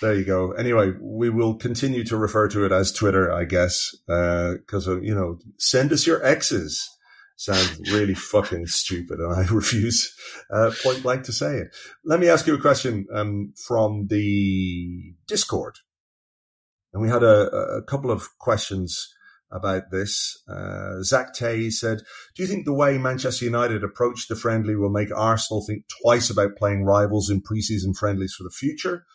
There you go. Anyway, we will continue to refer to it as Twitter, I guess, because uh, you know, send us your X's. Sounds really <laughs> fucking stupid, and I <laughs> refuse uh, point blank to say it. Let me ask you a question um, from the Discord, and we had a, a couple of questions about this. Uh, Zach Tay said, Do you think the way Manchester United approach the friendly will make Arsenal think twice about playing rivals in preseason friendlies for the future?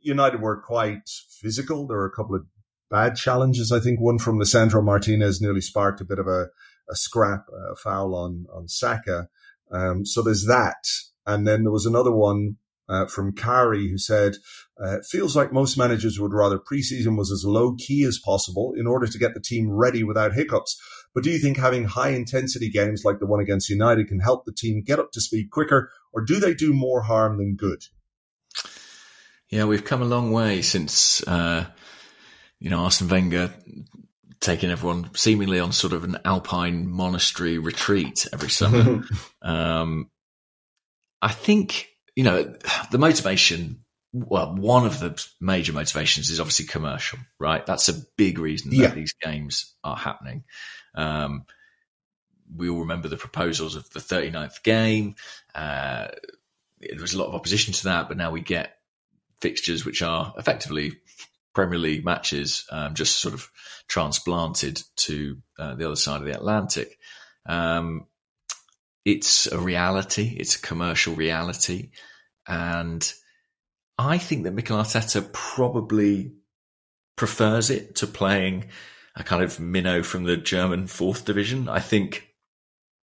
United were quite physical. There were a couple of bad challenges. I think one from Lisandro Martinez nearly sparked a bit of a, a scrap, a foul on, on Saka. Um, so there's that. And then there was another one uh, from Kari who said, uh, feels like most managers would rather preseason was as low key as possible in order to get the team ready without hiccups. But do you think having high intensity games like the one against United can help the team get up to speed quicker, or do they do more harm than good? Yeah, we've come a long way since, uh, you know, Arsene Wenger taking everyone seemingly on sort of an alpine monastery retreat every summer. <laughs> um, I think you know, the motivation well, one of the major motivations is obviously commercial, right? That's a big reason that Yeah. these games are happening. Um, we all remember the proposals of the 39th game. Uh, there was a lot of opposition to that, but now we get fixtures which are effectively Premier League matches, um, just sort of transplanted to uh, the other side of the Atlantic. Um, it's a reality. It's a commercial reality, and I think that Mikel Arteta probably prefers it to playing a kind of minnow from the German fourth division. I think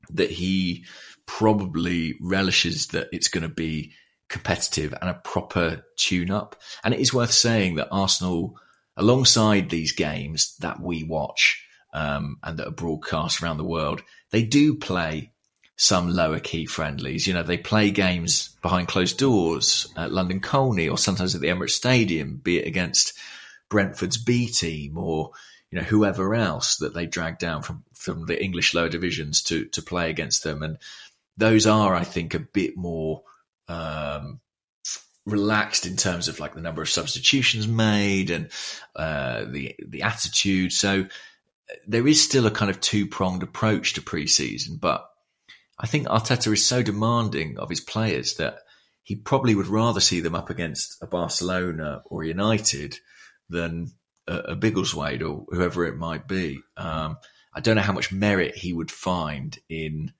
that he probably relishes that it's going to be competitive and a proper tune up. And it is worth saying that Arsenal, alongside these games that we watch um, and that are broadcast around the world, they do play some lower key friendlies. You know, they play games behind closed doors at London Colney or sometimes at the Emirates Stadium, be it against Brentford's B team or you know whoever else that they drag down from from the English lower divisions to to play against them, and those are, I think, a bit more um, relaxed in terms of like the number of substitutions made and uh, the the attitude. So there is still a kind of two pronged approach to preseason, but I think Arteta is so demanding of his players that he probably would rather see them up against a Barcelona or United than a, a Biggleswade or whoever it might be. Um, I don't know how much merit he would find in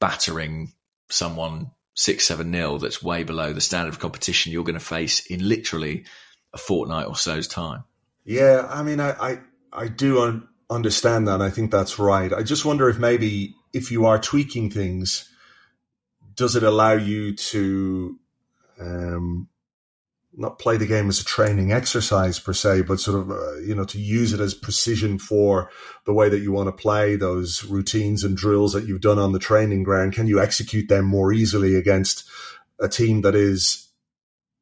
battering someone six, seven nil that's way below the standard of competition you're going to face in literally a fortnight or so's time. Yeah, I mean, I I, I do un- understand that. I think that's right. I just wonder if maybe if you are tweaking things, does it allow you to um, not play the game as a training exercise per se, but sort of uh, you know to use it as precision for the way that you want to play those routines and drills that you've done on the training ground? Can you execute them more easily against a team that is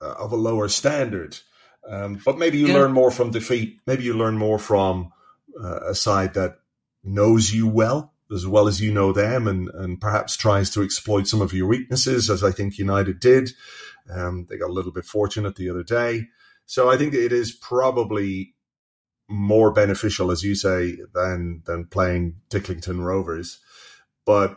uh, of a lower standard? Um, but maybe you Yeah. learn more from defeat. Maybe you learn more from uh, a side that knows you well as well as you know them, and and perhaps tries to exploit some of your weaknesses, as I think United did. Um, they got a little bit fortunate the other day, so I think it is probably more beneficial, as you say, than than playing Dicklington Rovers. But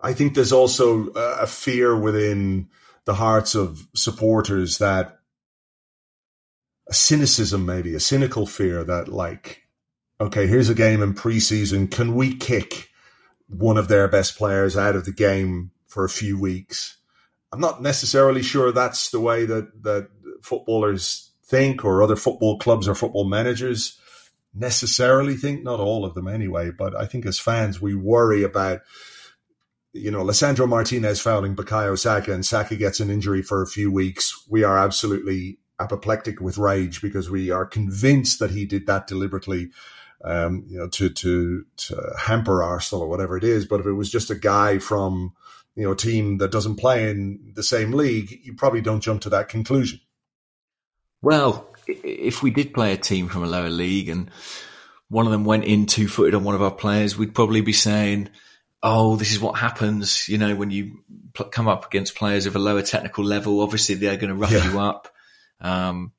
I think there's also a a fear within the hearts of supporters that a cynicism, maybe a cynical fear that, like, okay, here's a game in preseason. Can we kick one of their best players out of the game for a few weeks? I'm not necessarily sure that's the way that, that footballers think or other football clubs or football managers necessarily think. Not all of them anyway, but I think as fans, we worry about you know, Lisandro Martinez fouling Bukayo Saka and Saka gets an injury for a few weeks, we are absolutely apoplectic with rage because we are convinced that he did that deliberately, um, you know, to, to, to hamper Arsenal or whatever it is. But if it was just a guy from, you know, a team that doesn't play in the same league, you probably don't jump to that conclusion. Well, if we did play a team from a lower league and one of them went in two footed on one of our players, we'd probably be saying, "Oh, this is what happens." You know, when you come up against players of a lower technical level, obviously they're going to rough Yeah. you up. Um,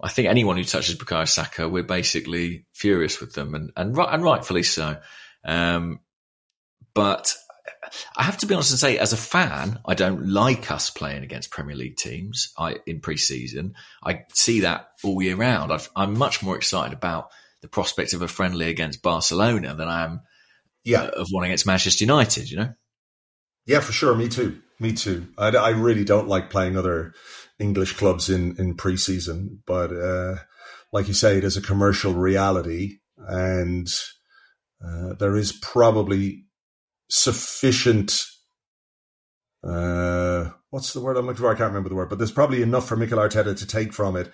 I think anyone who touches Bukayo Saka, we're basically furious with them, and and, and rightfully so. Um, but I have to be honest and say, as a fan, I don't like us playing against Premier League teams. I in pre-season, I see that all year round. I've, I'm much more excited about the prospect of a friendly against Barcelona than I am Yeah. uh, of one against Manchester United. You know, Yeah, for sure. Me too. Me too. I, I really don't like playing other English clubs in, in preseason, but uh, like you say, it is a commercial reality, and uh, there is probably sufficient. Uh, what's the word I'm looking for? I can't remember the word, but there's probably enough for Mikel Arteta to take from it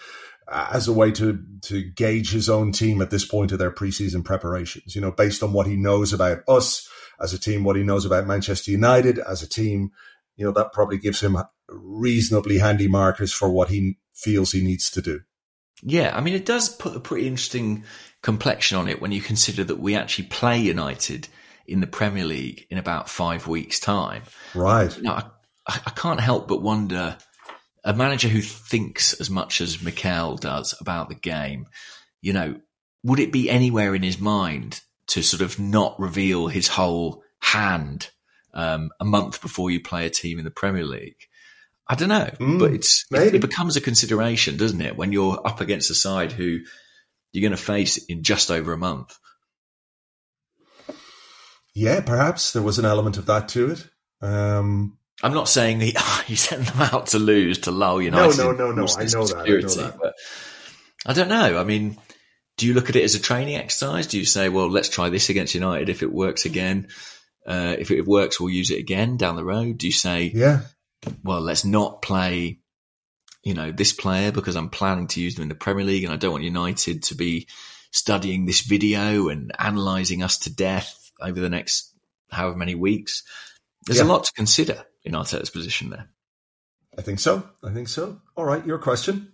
uh, as a way to to gauge his own team at this point of their preseason preparations. You know, based on what he knows about us as a team, what he knows about Manchester United as a team, you know, that probably gives him reasonably handy markers for what he feels he needs to do. yeah. I mean, it does put a pretty interesting complexion on it when you consider that we actually play United in the Premier League in about five weeks' time. Right. No, I, I can't help but wonder a manager who thinks as much as Mikel does about the game, you know, would it be anywhere in his mind to sort of not reveal his whole hand um, a month before you play a team in the Premier League? I don't know, mm, but it's it, it becomes a consideration, doesn't it, when you're up against a side who you're going to face in just over a month. Yeah, perhaps there was an element of that to it. Um, I'm not saying he, he <laughs> sent them out to lose to lull United. No, no, no, no. I know, that, I know that. But I don't know. I mean, do you look at it as a training exercise? Do you say, well, let's try this against United if it works again? Uh, if it works, we'll use it again down the road. Do you say, yeah, well, let's not play, you know, this player because I'm planning to use them in the Premier League and I don't want United to be studying this video and analysing us to death over the next however many weeks. There's yeah. a lot to consider in Arteta's position there. I think so. I think so. All right, your question.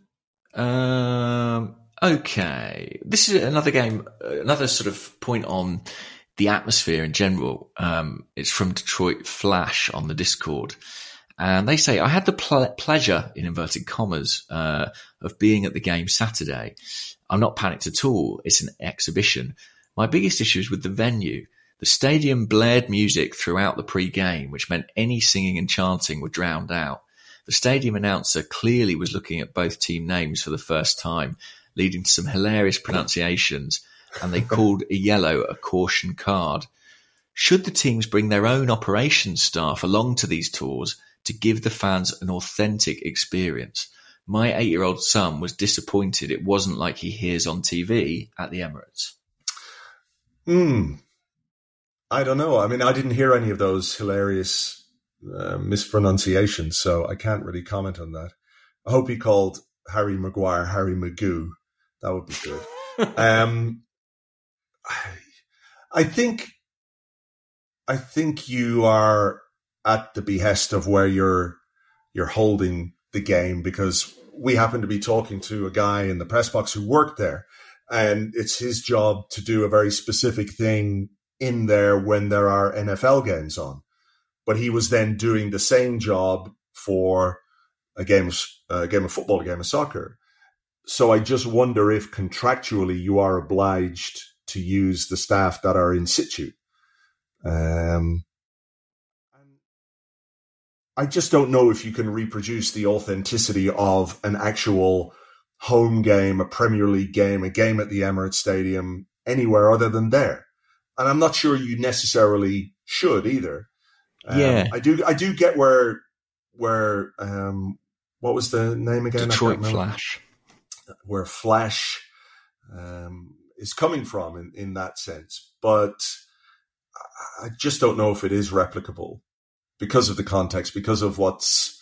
Um, okay, this is another game, another sort of point on the atmosphere in general. Um, it's from Detroit Flash on the Discord. And they say, I had the ple- pleasure, in inverted commas, uh, of being at the game Saturday. I'm not panicked at all. It's an exhibition. My biggest issue is with the venue. The stadium blared music throughout the pre-game, which meant any singing and chanting were drowned out. The stadium announcer clearly was looking at both team names for the first time, leading to some hilarious pronunciations, and they called a yellow a caution card. Should the teams bring their own operations staff along to these tours to give the fans an authentic experience? My eight year old son was disappointed it wasn't like he hears on TV at the Emirates. Hmm. I don't know. I mean, I didn't hear any of those hilarious uh, mispronunciations, so I can't really comment on that. I hope he called Harry Maguire Harry Magoo. That would be good. <laughs> um, <sighs> I, think, I think you are at the behest of where you're you're holding the game because we happen to be talking to a guy in the press box who worked there, and it's his job to do a very specific thing in there when there are NFL games on. But he was then doing the same job for a game of, a game of football, a game of soccer. So I just wonder if contractually you are obliged to use the staff that are in situ. Um, I just don't know if you can reproduce the authenticity of an actual home game, a Premier League game, a game at the Emirates Stadium anywhere other than there and I'm not sure you necessarily should either. Um, yeah, I do. I do get where where um, what was the name again? Detroit Flash. Where Flash um, is coming from in, in that sense, but I just don't know if it is replicable because of the context, because of what's,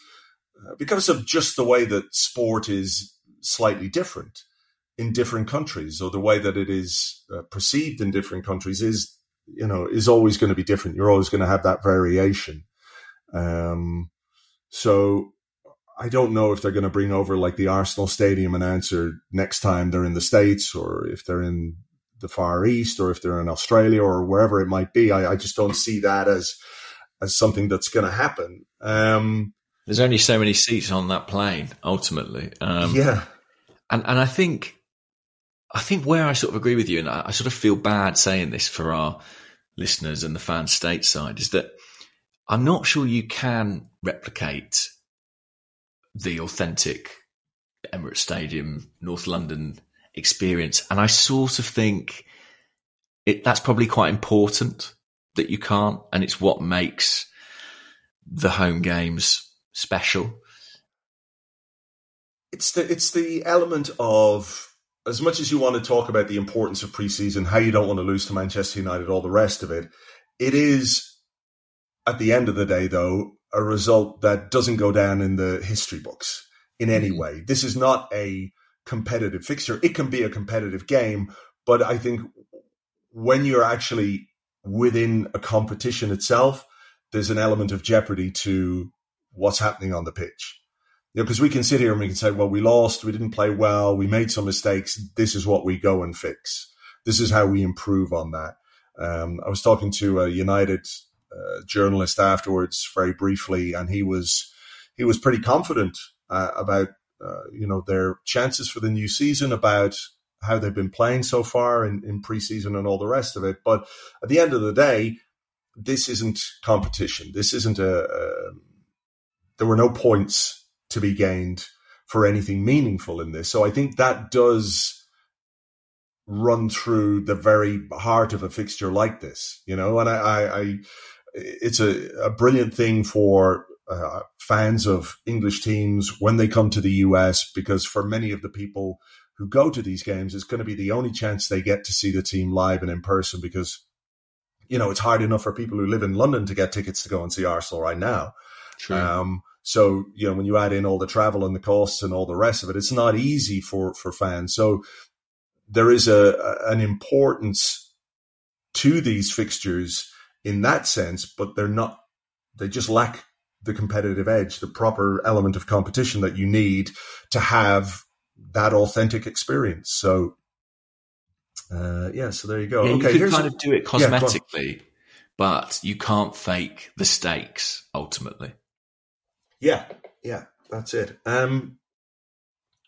uh, because of just the way that sport is slightly different in different countries or the way that it is uh, perceived in different countries is you know is always going to be different. You're always going to have that variation. Um, so i don't know if they're going to bring over like the arsenal stadium announcer next time they're in the states or if they're in the far east or if they're in australia or wherever it might be. I, I just don't see that as as something that's going to happen. Um, there's only so many seats on that plane ultimately. Um, yeah. And and i think I think where I sort of agree with you, and I, I, sort of feel bad saying this for our listeners and the fans stateside, is that I'm not sure you can replicate the authentic Emirates Stadium, North London experience. And I sort of think it, that's probably quite important that you can't. And it's what makes the home games special. It's the, it's the element of as much as you want to talk about the importance of preseason, how you don't want to lose to Manchester United, all the rest of it, it is at the end of the day, though, a result that doesn't go down in the history books in any mm-hmm. way. This is not a competitive fixture. It can be a competitive game, but I think when you're actually within a competition itself, there's an element of jeopardy to what's happening on the pitch know, because we can sit here and we can say, well, we lost, we didn't play well, we made some mistakes. This is what we go and fix. This is how we improve on that. Um, I was talking to a United uh, journalist afterwards, very briefly, and he was he was pretty confident uh, about uh, you know their chances for the new season, about how they've been playing so far in, in preseason and all the rest of it. But at the end of the day, this isn't competition. This isn't a, a there were no points to be gained for anything meaningful in this. So I think that does run through the very heart of a fixture like this, you know, and I, I, I it's a, a, brilliant thing for uh, fans of English teams when they come to the US, because for many of the people who go to these games, it's going to be the only chance they get to see the team live and in person because, you know, it's hard enough for people who live in London to get tickets to go and see Arsenal right now. Um, so, you know, when you add in all the travel and the costs and all the rest of it, it's not easy for, for fans. So there is a, an importance to these fixtures in that sense, but they're not, they just lack the competitive edge, the proper element of competition that you need to have that authentic experience. So, uh, yeah, so there you go. Yeah, okay, you could kind of do it cosmetically, yeah, but you can't fake the stakes ultimately. Yeah, yeah, that's it. Um,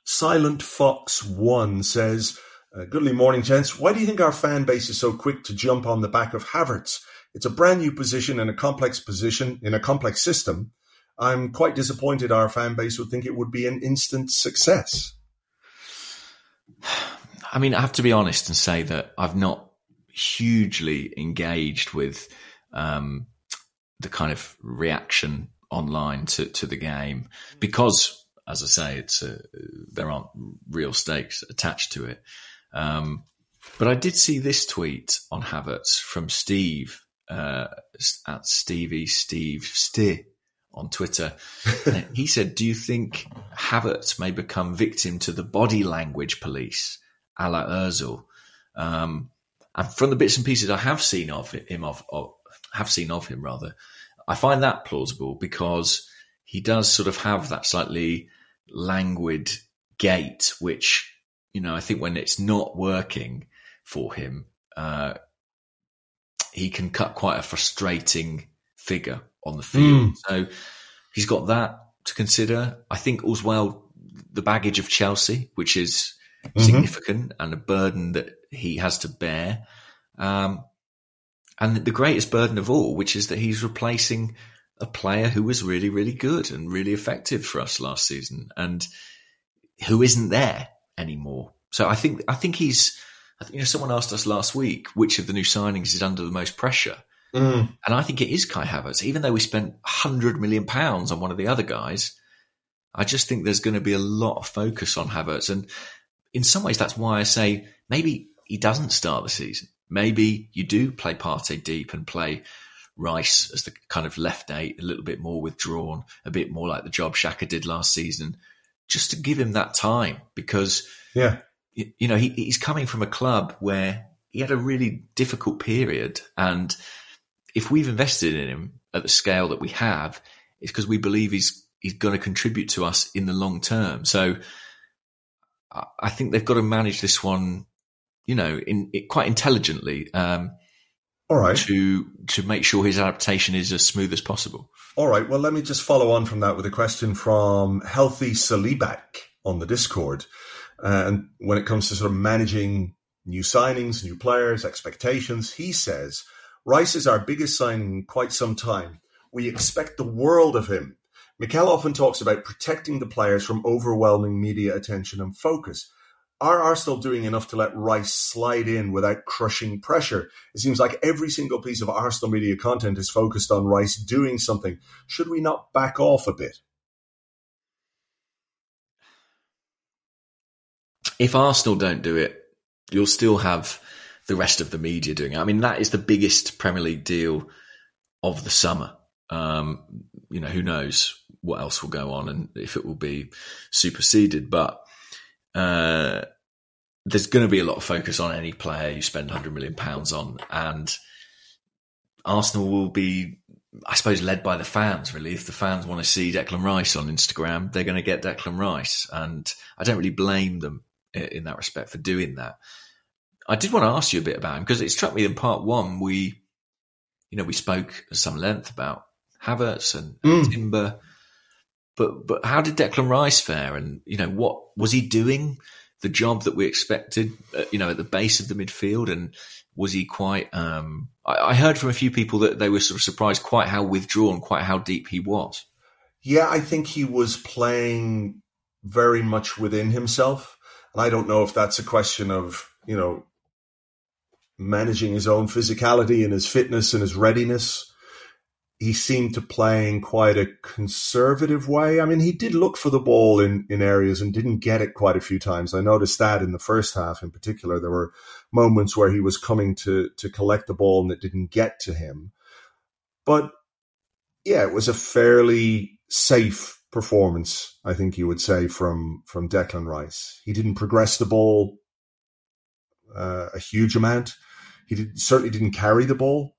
Silent Fox One says, uh, "Goodly morning, gents. Why do you think our fan base is so quick to jump on the back of Havertz? It's a brand new position in a complex position in a complex system. I'm quite disappointed our fan base would think it would be an instant success." I mean, I have to be honest and say that I've not hugely engaged with um, the kind of reaction online to, to the game because, as I say, it's a, there aren't real stakes attached to it. Um, but I did see this tweet on Havertz from Steve uh, at Stevie Steve Steer on Twitter. <laughs> he said, "Do you think Havertz may become victim to the body language police, a la Özil?" Um, and from the bits and pieces I have seen of him, of, of have seen of him rather, I find that plausible because he does sort of have that slightly languid gait, which you know I think when it's not working for him, uh, he can cut quite a frustrating figure on the field. Mm. So he's got that to consider. I think as well the baggage of Chelsea, which is mm-hmm. significant and a burden that he has to bear. Um, and the greatest burden of all, which is that he's replacing a player who was really, really good and really effective for us last season and who isn't there anymore. So I think, I think he's, you know, someone asked us last week which of the new signings is under the most pressure. Mm. And I think it is Kai Havertz. Even though we spent hundred million pounds on one of the other guys, I just think there's going to be a lot of focus on Havertz. And in some ways, that's why I say maybe he doesn't start the season. Maybe you do play Partey deep and play Rice as the kind of left eight, a little bit more withdrawn, a bit more like the job Xhaka did last season, just to give him that time because, yeah, you, you know, he, he's coming from a club where he had a really difficult period and if we've invested in him at the scale that we have, it's because we believe he's he's going to contribute to us in the long term. So I think they've got to manage this one, you know, in, quite intelligently. Um, all right. To to make sure his adaptation is as smooth as possible. All right. Well, let me just follow on from that with a question from Healthy Salibak on the Discord. Uh, and when it comes to sort of managing new signings, new players, expectations, he says Rice is our biggest signing in quite some time. We expect the world of him. Mikel often talks about protecting the players from overwhelming media attention and focus. Are Arsenal doing enough to let Rice slide in without crushing pressure? It seems like every single piece of Arsenal media content is focused on Rice doing something. Should we not back off a bit? If Arsenal don't do it, you'll still have the rest of the media doing it. I mean, that is the biggest Premier League deal of the summer. Um, you know, who knows what else will go on and if it will be superseded, but uh, there's going to be a lot of focus on any player you spend 100 million pounds on, and Arsenal will be, I suppose, led by the fans. Really, if the fans want to see Declan Rice on Instagram, they're going to get Declan Rice, and I don't really blame them in that respect for doing that. I did want to ask you a bit about him because it struck me in part one we, you know, we spoke at some length about Havertz and, mm. Timber, but but how did Declan Rice fare? And you know, what was he doing? The job that we expected, uh, you know, at the base of the midfield, and was he quite? Um, I, I heard from a few people that they were sort of surprised quite how withdrawn, quite how deep he was. Yeah, I think he was playing very much within himself. And I don't know if that's a question of, you know, managing his own physicality and his fitness and his readiness. He seemed to play in quite a conservative way. I mean, he did look for the ball in, in areas and didn't get it quite a few times. I noticed that in the first half in particular. There were moments where he was coming to, to collect the ball and it didn't get to him. But yeah, it was a fairly safe performance, I think you would say, from from Declan Rice. He didn't progress the ball uh, a huge amount. He did, certainly didn't carry the ball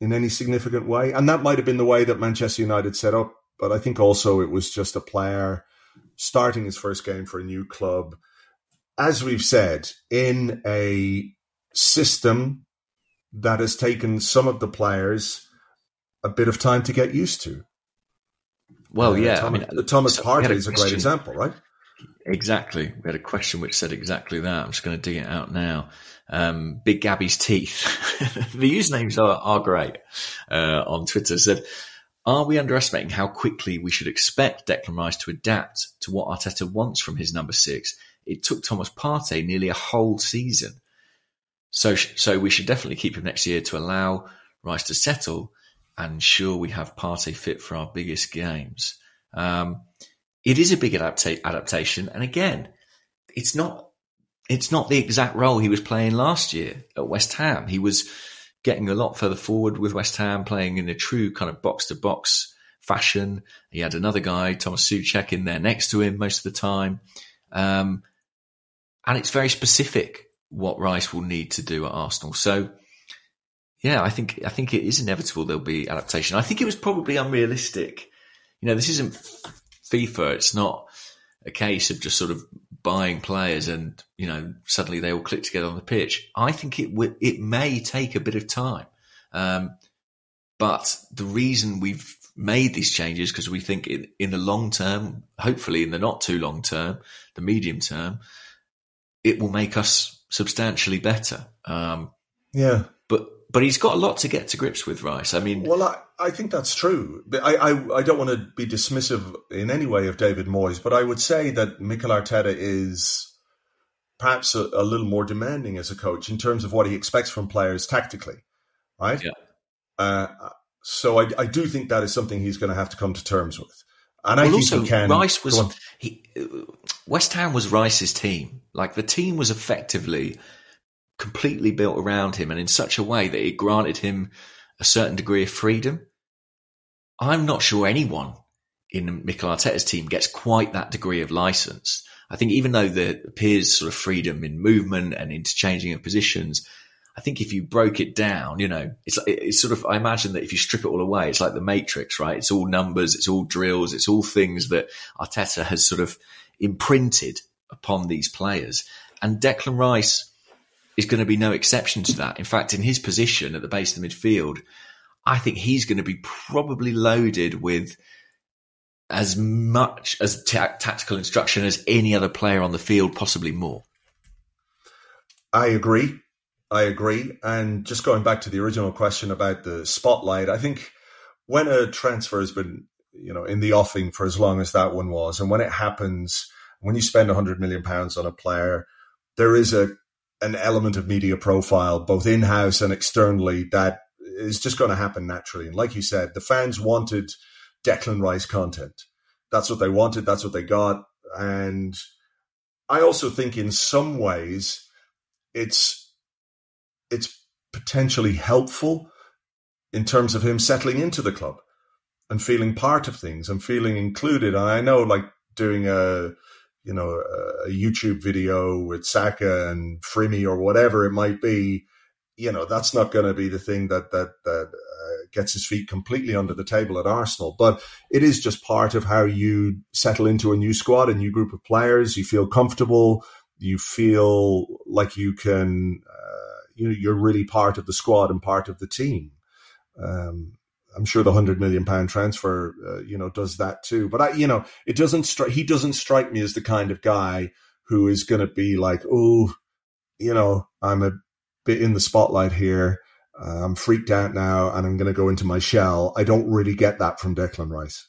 in any significant way, and that might have been the way that Manchester United set up. But I think also it was just a player starting his first game for a new club, as we've said, in a system that has taken some of the players a bit of time to get used to. Well, uh, yeah, Thomas, I mean, the Thomas Partey is a great example, right? Exactly. We had a question which said exactly that. I'm just going to dig it out now. Um, Big Gabby's teeth. <laughs> the usernames are, are great uh, on Twitter. Said, are we underestimating how quickly we should expect Declan Rice to adapt to what Arteta wants from his number six? It took Thomas Partey nearly a whole season. So, so we should definitely keep him next year to allow Rice to settle and sure we have Partey fit for our biggest games. Um, it is a big adapta- adaptation, and again, it's not it's not the exact role he was playing last year at West Ham. He was getting a lot further forward with West Ham, playing in a true kind of box to box fashion. He had another guy, Tomas Soucek, in there next to him most of the time, um, and it's very specific what Rice will need to do at Arsenal. So yeah, I think I think it is inevitable there'll be adaptation. I think it was probably unrealistic. You know, this isn't FIFA. It's not a case of just sort of buying players and you know suddenly they all click together on the pitch. I think it w- it may take a bit of time, um, but the reason we've made these changes because we think in, in the long term, hopefully in the not too long term, the medium term, it will make us substantially better. Um, yeah, but but he's got a lot to get to grips with, Rice. I mean, well, I, I think that's true. I, I, I don't want to be dismissive in any way of David Moyes, but I would say that Mikel Arteta is perhaps a, a, little more demanding as a coach in terms of what he expects from players tactically, right? Yeah. Uh, so I, I do think that is something he's going to have to come to terms with. And well, I think also, he can. Rice was he, West Ham was Rice's team. Like the team was effectively completely built around him and in such a way that it granted him a certain degree of freedom. I'm not sure anyone in Mikel Arteta's team gets quite that degree of license. I think even though there appears sort of freedom in movement and interchanging of positions, I think if you broke it down, you know, it's it's sort of I imagine that if you strip it all away, it's like the Matrix, right? It's all numbers, it's all drills, it's all things that Arteta has sort of imprinted upon these players. And Declan Rice is going to be no exception to that. In fact, in his position at the base of the midfield, I think he's going to be probably loaded with as much as t- tactical instruction as any other player on the field, possibly more. I agree. I agree. And just going back to the original question about the spotlight, I think when a transfer has been, you know, in the offing for as long as that one was, and when it happens, when you spend a hundred million pounds on a player, there is a an element of media profile, both in house and externally, that is just going to happen naturally. And like you said, the fans wanted Declan Rice content. That's what they wanted. That's what they got. And I also think in some ways it's it's potentially helpful in terms of him settling into the club and feeling part of things and feeling included. And I know like doing a you know, a, YouTube video with Saka and Frimy or whatever it might be, you know, that's not going to be the thing that that that uh, gets his feet completely under the table at Arsenal. But it is just part of how you settle into a new squad, a new group of players. You feel comfortable. You feel like you can, uh, you know, you're really part of the squad and part of the team. Um, I'm sure the hundred million pound transfer, uh, you know, does that too. But I, you know, it doesn't strike. He doesn't strike me as the kind of guy who is going to be like, oh, you know, I'm a bit in the spotlight here. Uh, I'm freaked out now, and I'm going to go into my shell. I don't really get that from Declan Rice.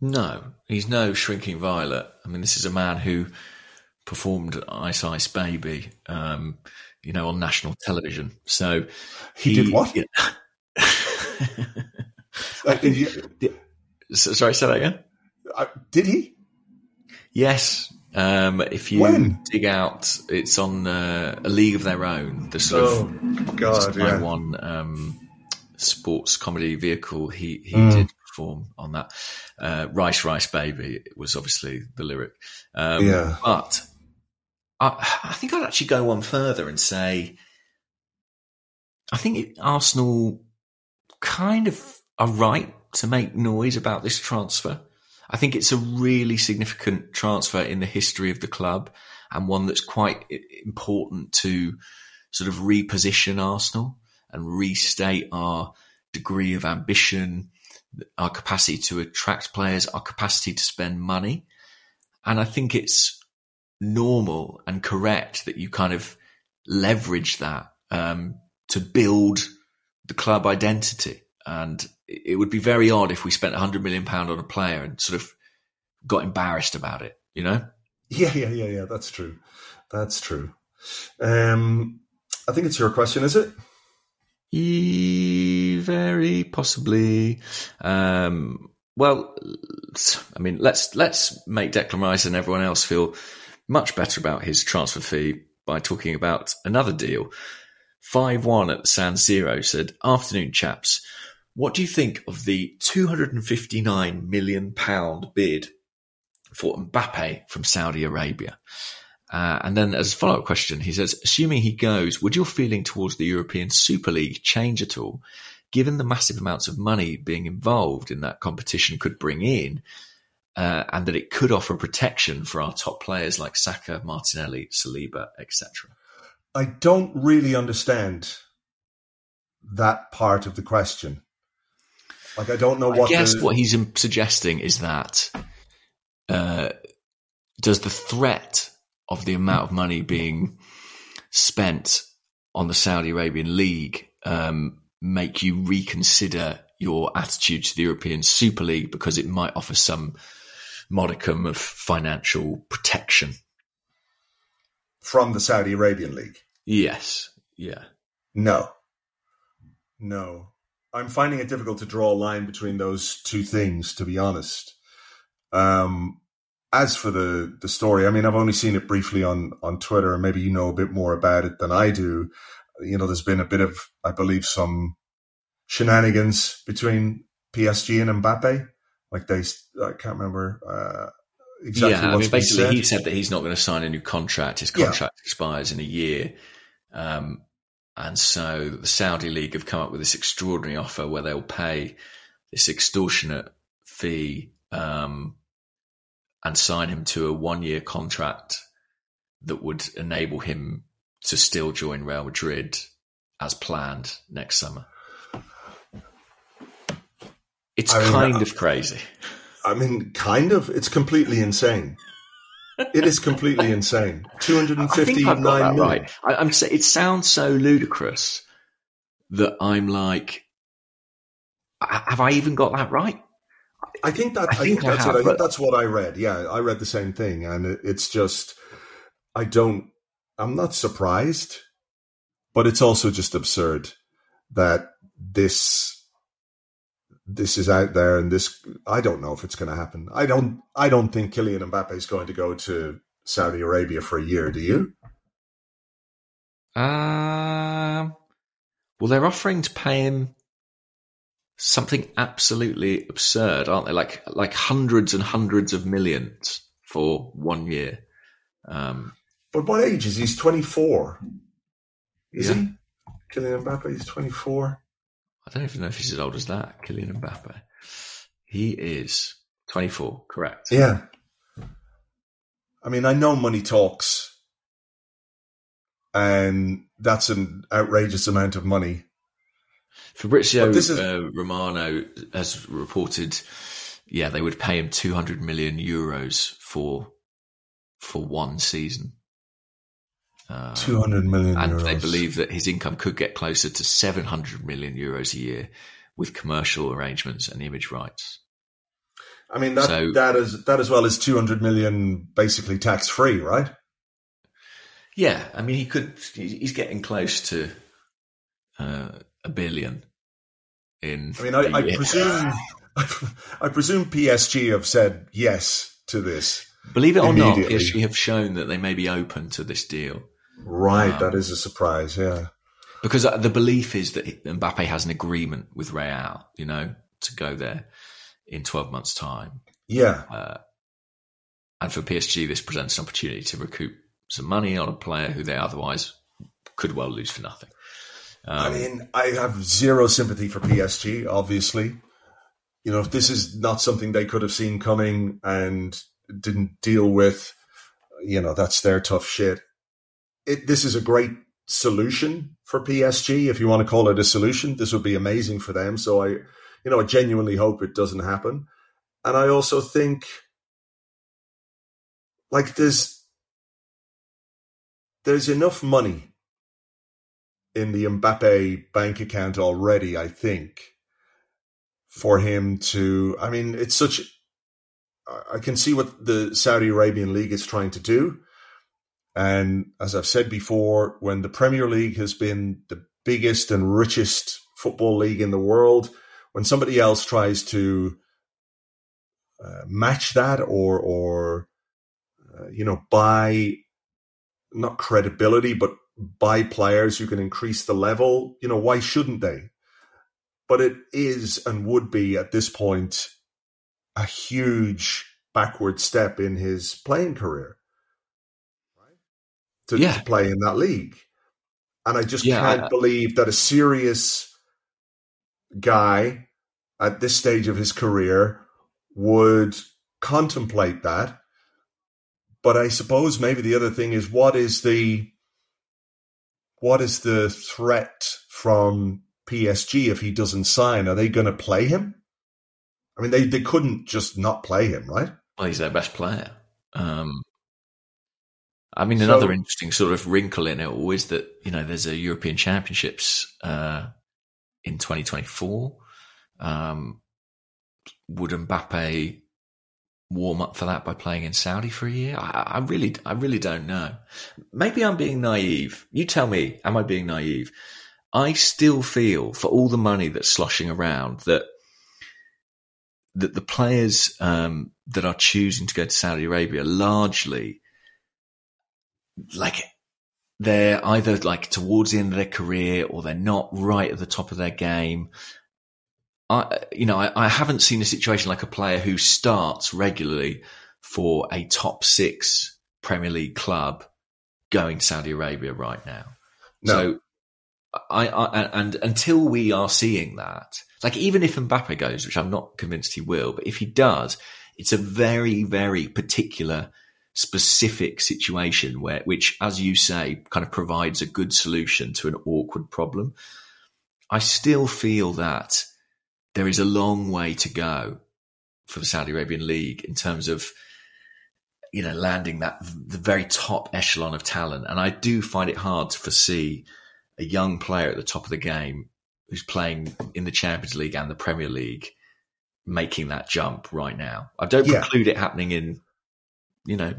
No, he's no shrinking violet. I mean, this is a man who performed Ice Ice Baby, um, you know, on national television. So he, he did what? <laughs> Yeah. Did you, sorry, say that again. Uh, did he? Yes. Um, if you when? dig out, it's on uh, a League of Their Own. The sort oh, of God, yeah. one um, sports comedy vehicle. He he mm. did perform on that. Uh, Rice Rice Baby was obviously the lyric. Um, yeah, but I, I think I'd actually go one further and say, I think it, Arsenal kind of are right to make noise about this transfer. I think it's a really significant transfer in the history of the club and one that's quite important to sort of reposition Arsenal and restate our degree of ambition, our capacity to attract players, our capacity to spend money. And I think it's normal and correct that you kind of leverage that um, to build the club identity. And it would be very odd if we spent a hundred million pound on a player and sort of got embarrassed about it, you know? Yeah, yeah, yeah, yeah. That's true. That's true. Um, I think it's your question, is it? E- very possibly. Um, well, I mean, let's let's make Declan Rice and everyone else feel much better about his transfer fee by talking about another deal. 5 1 at San Siro said, Afternoon, chaps. What do you think of the £259 million bid for Mbappe from Saudi Arabia? Uh, and then as a follow up question, he says, assuming he goes, would your feeling towards the European Super League change at all, given the massive amounts of money being involved in that competition could bring in, uh, and that it could offer protection for our top players like Saka, Martinelli, Saliba, etc. I don't really understand that part of the question. Like, I don't know what. I guess the... what he's suggesting is that uh, does the threat of the amount of money being spent on the Saudi Arabian League um, make you reconsider your attitude to the European Super League because it might offer some modicum of financial protection from the Saudi Arabian League. Yes. Yeah. No. No. I'm finding it difficult to draw a line between those two things, to be honest. Um, as for the the story, I mean, I've only seen it briefly on on Twitter, and maybe you know a bit more about it than I do. You know, there's been a bit of, I believe, some shenanigans between PSG and Mbappe. Like they, I can't remember uh, exactly. Yeah, I mean, basically, said. he said that he's not going to sign a new contract. His contract yeah. expires in a year, um, and so the Saudi league have come up with this extraordinary offer where they'll pay this extortionate fee um, and sign him to a one-year contract that would enable him to still join Real Madrid as planned next summer. It's I mean, kind of crazy. I mean, kind of. It's completely insane. It is completely insane. <laughs> Two hundred and fifty-nine million. Right. I, am It sounds so ludicrous that I'm like, have I even got that right? I think that I, I think, think, that's I have, it. I think that's what I read. Yeah, I read the same thing, and it, it's just I don't. I'm not surprised, but it's also just absurd that this this is out there and this I don't know if it's going to happen. I don't I don't think Kylian Mbappe is going to go to Saudi Arabia for a year, do you? Um well they're offering to pay him something absolutely absurd, aren't they? Like like hundreds and hundreds of millions for one year. Um But what age is he? He's 24. Is yeah. he? Kylian Mbappe is 24. I don't even know if he's as old as that, Kylian Mbappe. He is 24, correct? Yeah. I mean, I know money talks, and that's an outrageous amount of money. Fabrizio is- uh, Romano has reported, yeah, they would pay him 200 million euros for for one season. Um, Two hundred million and euros. they believe that his income could get closer to 700 million euros a year with commercial arrangements and image rights. I mean that So- that is that as well as two hundred million basically tax free, right? Yeah, I mean, he could. He's getting close to uh, a billion. In I mean, I, <laughs> I presume I presume PSG have said yes to this. believe it or not. PSG have shown that they may be open to this deal Right, Wow. that is a surprise. Yeah, because uh, the belief is that Mbappe has an agreement with Real, you know, to go there in twelve months' time. yeah. Uh, and for PSG, this presents an opportunity to recoup some money on a player who they otherwise could well lose for nothing. I Um, mean, I have zero sympathy for PSG. Obviously, you know, if this is not something they could have seen coming and didn't deal with, you know, that's their tough shit. It, this is a great solution for PSG. If you want to call it a solution, this would be amazing for them. So I, you know, I genuinely hope it doesn't happen. And I also think, like, there's there's enough money in the Mbappe bank account already, I think, for him to. I mean, it's such. I I can see what the Saudi Arabian League is trying to do. And as I've said before, when the Premier League has been the biggest and richest football league in the world, when somebody else tries to uh, match that or, or uh, you know, buy not credibility, but buy players who can increase the level, you know, why shouldn't they? But it is and would be at this point a huge backward step in his playing career. To, Yeah. to play in that league. And I just Yeah, can't I- believe that a serious guy at this stage of his career would contemplate that. But I suppose maybe the other thing is what is the what is the threat from PSG if he doesn't sign? Are they going to play him? I mean, they, they couldn't just not play him, right? Well, he's their best player. Um, I mean, So- another interesting sort of wrinkle in it all is that you know there's a European Championships uh, in 2024. Um, would Mbappe warm up for that by playing in Saudi for a year? I, I really, I really don't know. Maybe I'm being naive. You tell me, am I being naive? I still feel, for all the money that's sloshing around, that that the players um, that are choosing to go to Saudi Arabia largely like they're either like towards the end of their career or they're not right at the top of their game. I, you know, I, I haven't seen a situation like a player who starts regularly for a top six Premier League club going to Saudi Arabia right now. No. So I, I and until we are seeing that, like even if Mbappe goes, which I'm not convinced he will, but if he does, it's a very, very particular, specific situation where, which, as you say, kind of provides a good solution to an awkward problem. I still feel that there is a long way to go for the Saudi Arabian League in terms of you know landing that the very top echelon of talent, and I do find it hard to foresee a young player at the top of the game who's playing in the Champions League and the Premier League making that jump right now. I don't Yeah. preclude it happening in, you know,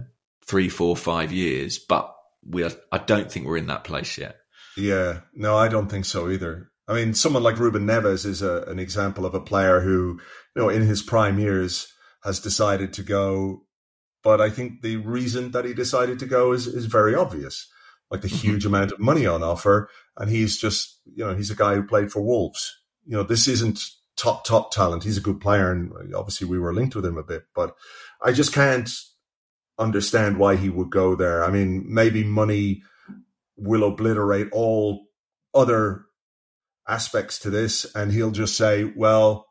three, four, five years, but we are, I don't think we're in that place yet. Yeah, no, I don't think so either. I mean, someone like Ruben Neves is a, an example of a player who, you know, in his prime years has decided to go. But I think the reason that he decided to go is, is very obvious, like the Mhm. huge amount of money on offer. And he's just, you know, he's a guy who played for Wolves. You know, this isn't top, top talent. He's a good player. And obviously we were linked with him a bit, but I just can't understand why he would go there. I mean, maybe money will obliterate all other aspects to this and he'll just say well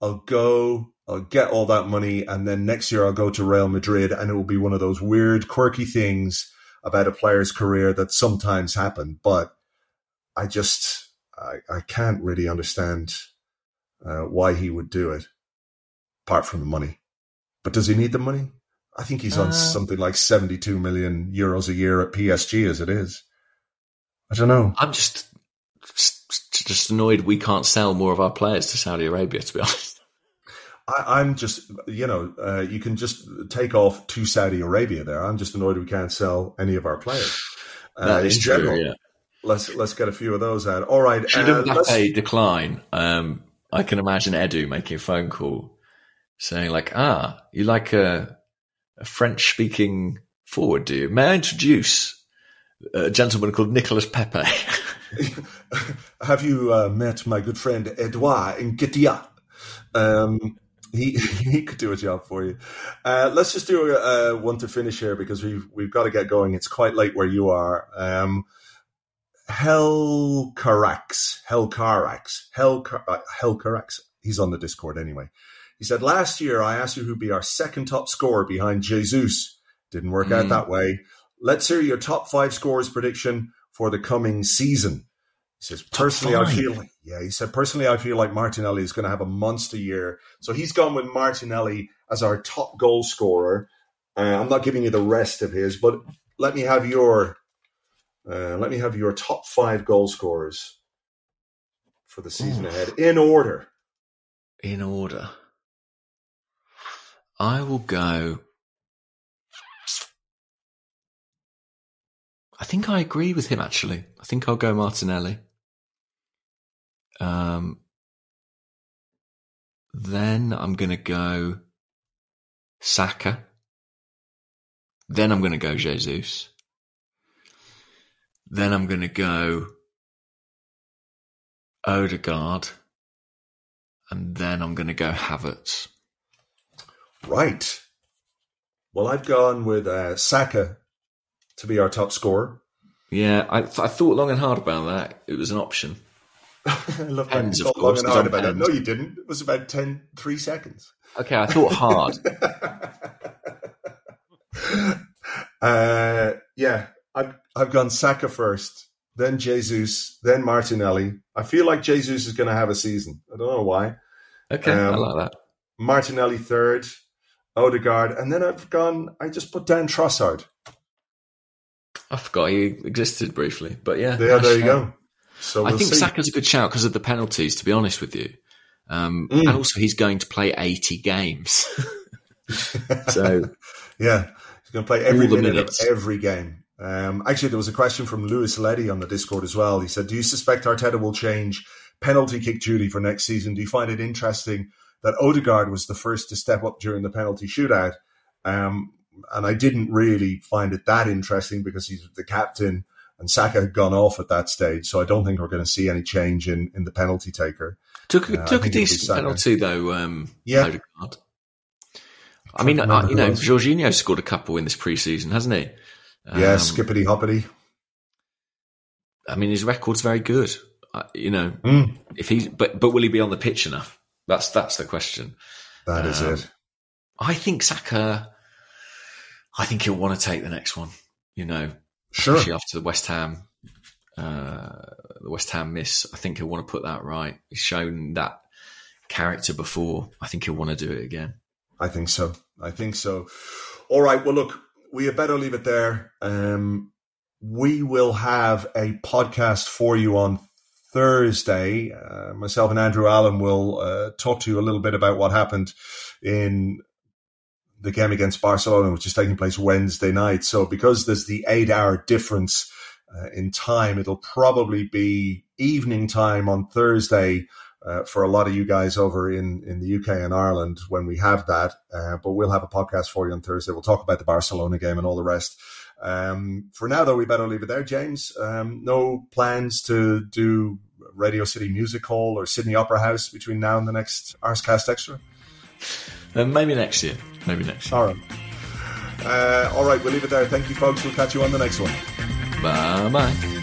i'll go i'll get all that money and then next year i'll go to real madrid and it will be one of those weird quirky things about a player's career that sometimes happen but i just I, I can't really understand uh, why he would do it, apart from the money. But does he need the money? I think he's on uh, something like 72 million euros a year at PSG as it is. I don't know. I'm just just annoyed we can't sell more of our players to Saudi Arabia. To be <laughs> honest, I, am just you know uh, you can just take off to Saudi Arabia there. I'm just annoyed we can't sell any of our players. <sighs> Uh, that is true. General, yeah. Let's let's get a few of those out. All right. Should uh, Mbappe decline? Um, I can imagine Edu making a phone call saying like, "Ah, you like a, a French speaking forward, do you? May I introduce a gentleman called Nicolas Pepe?" <laughs> Have you uh, met my good friend Edouard Nketiah? Um, he <laughs> he could do a job for you. Uh, let's just do a, one to finish here because we've we've got to get going. It's quite late where you are. Um, Carax, Hell uh. He's on the Discord anyway. He said last year I asked you who'd be our second top scorer behind Jesus. Didn't work mm. out that way. Let's hear your top five scores prediction for the coming season. He says, personally, I feel like, yeah, he said, personally, I feel like Martinelli is going to have a monster year. So he's gone with Martinelli as our top goal scorer. Uh, I'm not giving you the rest of his, but let me have your, uh, let me have your top five goal scorers for the season Ooh. ahead in order. In order. I will go I think I agree with him actually. I think I'll go Martinelli. Um, then I'm going to go Saka. Then I'm going to go Jesus. Then I'm going to go Odegaard. And then I'm going to go Havertz. Right. Well, I've gone with uh, Saka to be our top scorer. Yeah, I, I thought long and hard about that. It was an option. <laughs> I love pens, of course. Long and hard about that. No, you didn't. It was about 10, three seconds. Okay, I thought hard. <laughs> uh, yeah, I've, I've gone Saka first, then Jesus, then Martinelli. I feel like Jesus is going to have a season. I don't know why. Okay, um, I like that. Martinelli third, Odegaard, and then I've gone. I just put down Trossard. I forgot he existed briefly, but yeah. Yeah, there you go. So we'll I think see. Saka's a good shout because of the penalties. To be honest with you, um, mm. and also he's going to play eighty games. <laughs> so <laughs> yeah, he's going to play every minute minutes. of every game. Um, actually, there was a question from Lewis Letty on the Discord as well. He said, "Do you suspect Arteta will change penalty kick duty for next season? Do you find it interesting that Odegaard was the first to step up during the penalty shootout?" Um, and I didn't really find it that interesting because he's the captain and Saka had gone off at that stage. So I don't think we're going to see any change in, in the penalty taker. Took uh, took a decent penalty though. Um, yeah. Odegaard. I mean, I, you know, Jorginho scored a couple in this preseason, hasn't he? Um, yeah, skippity hoppity. I mean, his record's very good. Uh, you know, mm. if he's but but will he be on the pitch enough? That's that's the question. That um, is it. I think Saka I think he'll want to take the next one. You know, sure. especially after the West Ham, uh, the West Ham miss. I think he'll want to put that right. He's shown that character before. I think he'll want to do it again. I think so. I think so. All right. Well, look, we had better leave it there. Um, we will have a podcast for you on Thursday. Uh, myself and Andrew Allen will uh, talk to you a little bit about what happened in the game against Barcelona, which is taking place Wednesday night. So because there's the eight hour difference uh, in time, it'll probably be evening time on Thursday uh, for a lot of you guys over in, in the UK and Ireland when we have that. Uh, but we'll have a podcast for you on Thursday. We'll talk about the Barcelona game and all the rest. Um, for now, though, we better leave it there, James. Um, no plans to do Radio City Music Hall or Sydney Opera House between now and the next Arsecast Extra? Uh, maybe next year. Maybe next year. All right. Uh, all right, we'll leave it there. Thank you, folks. We'll catch you on the next one. Bye bye.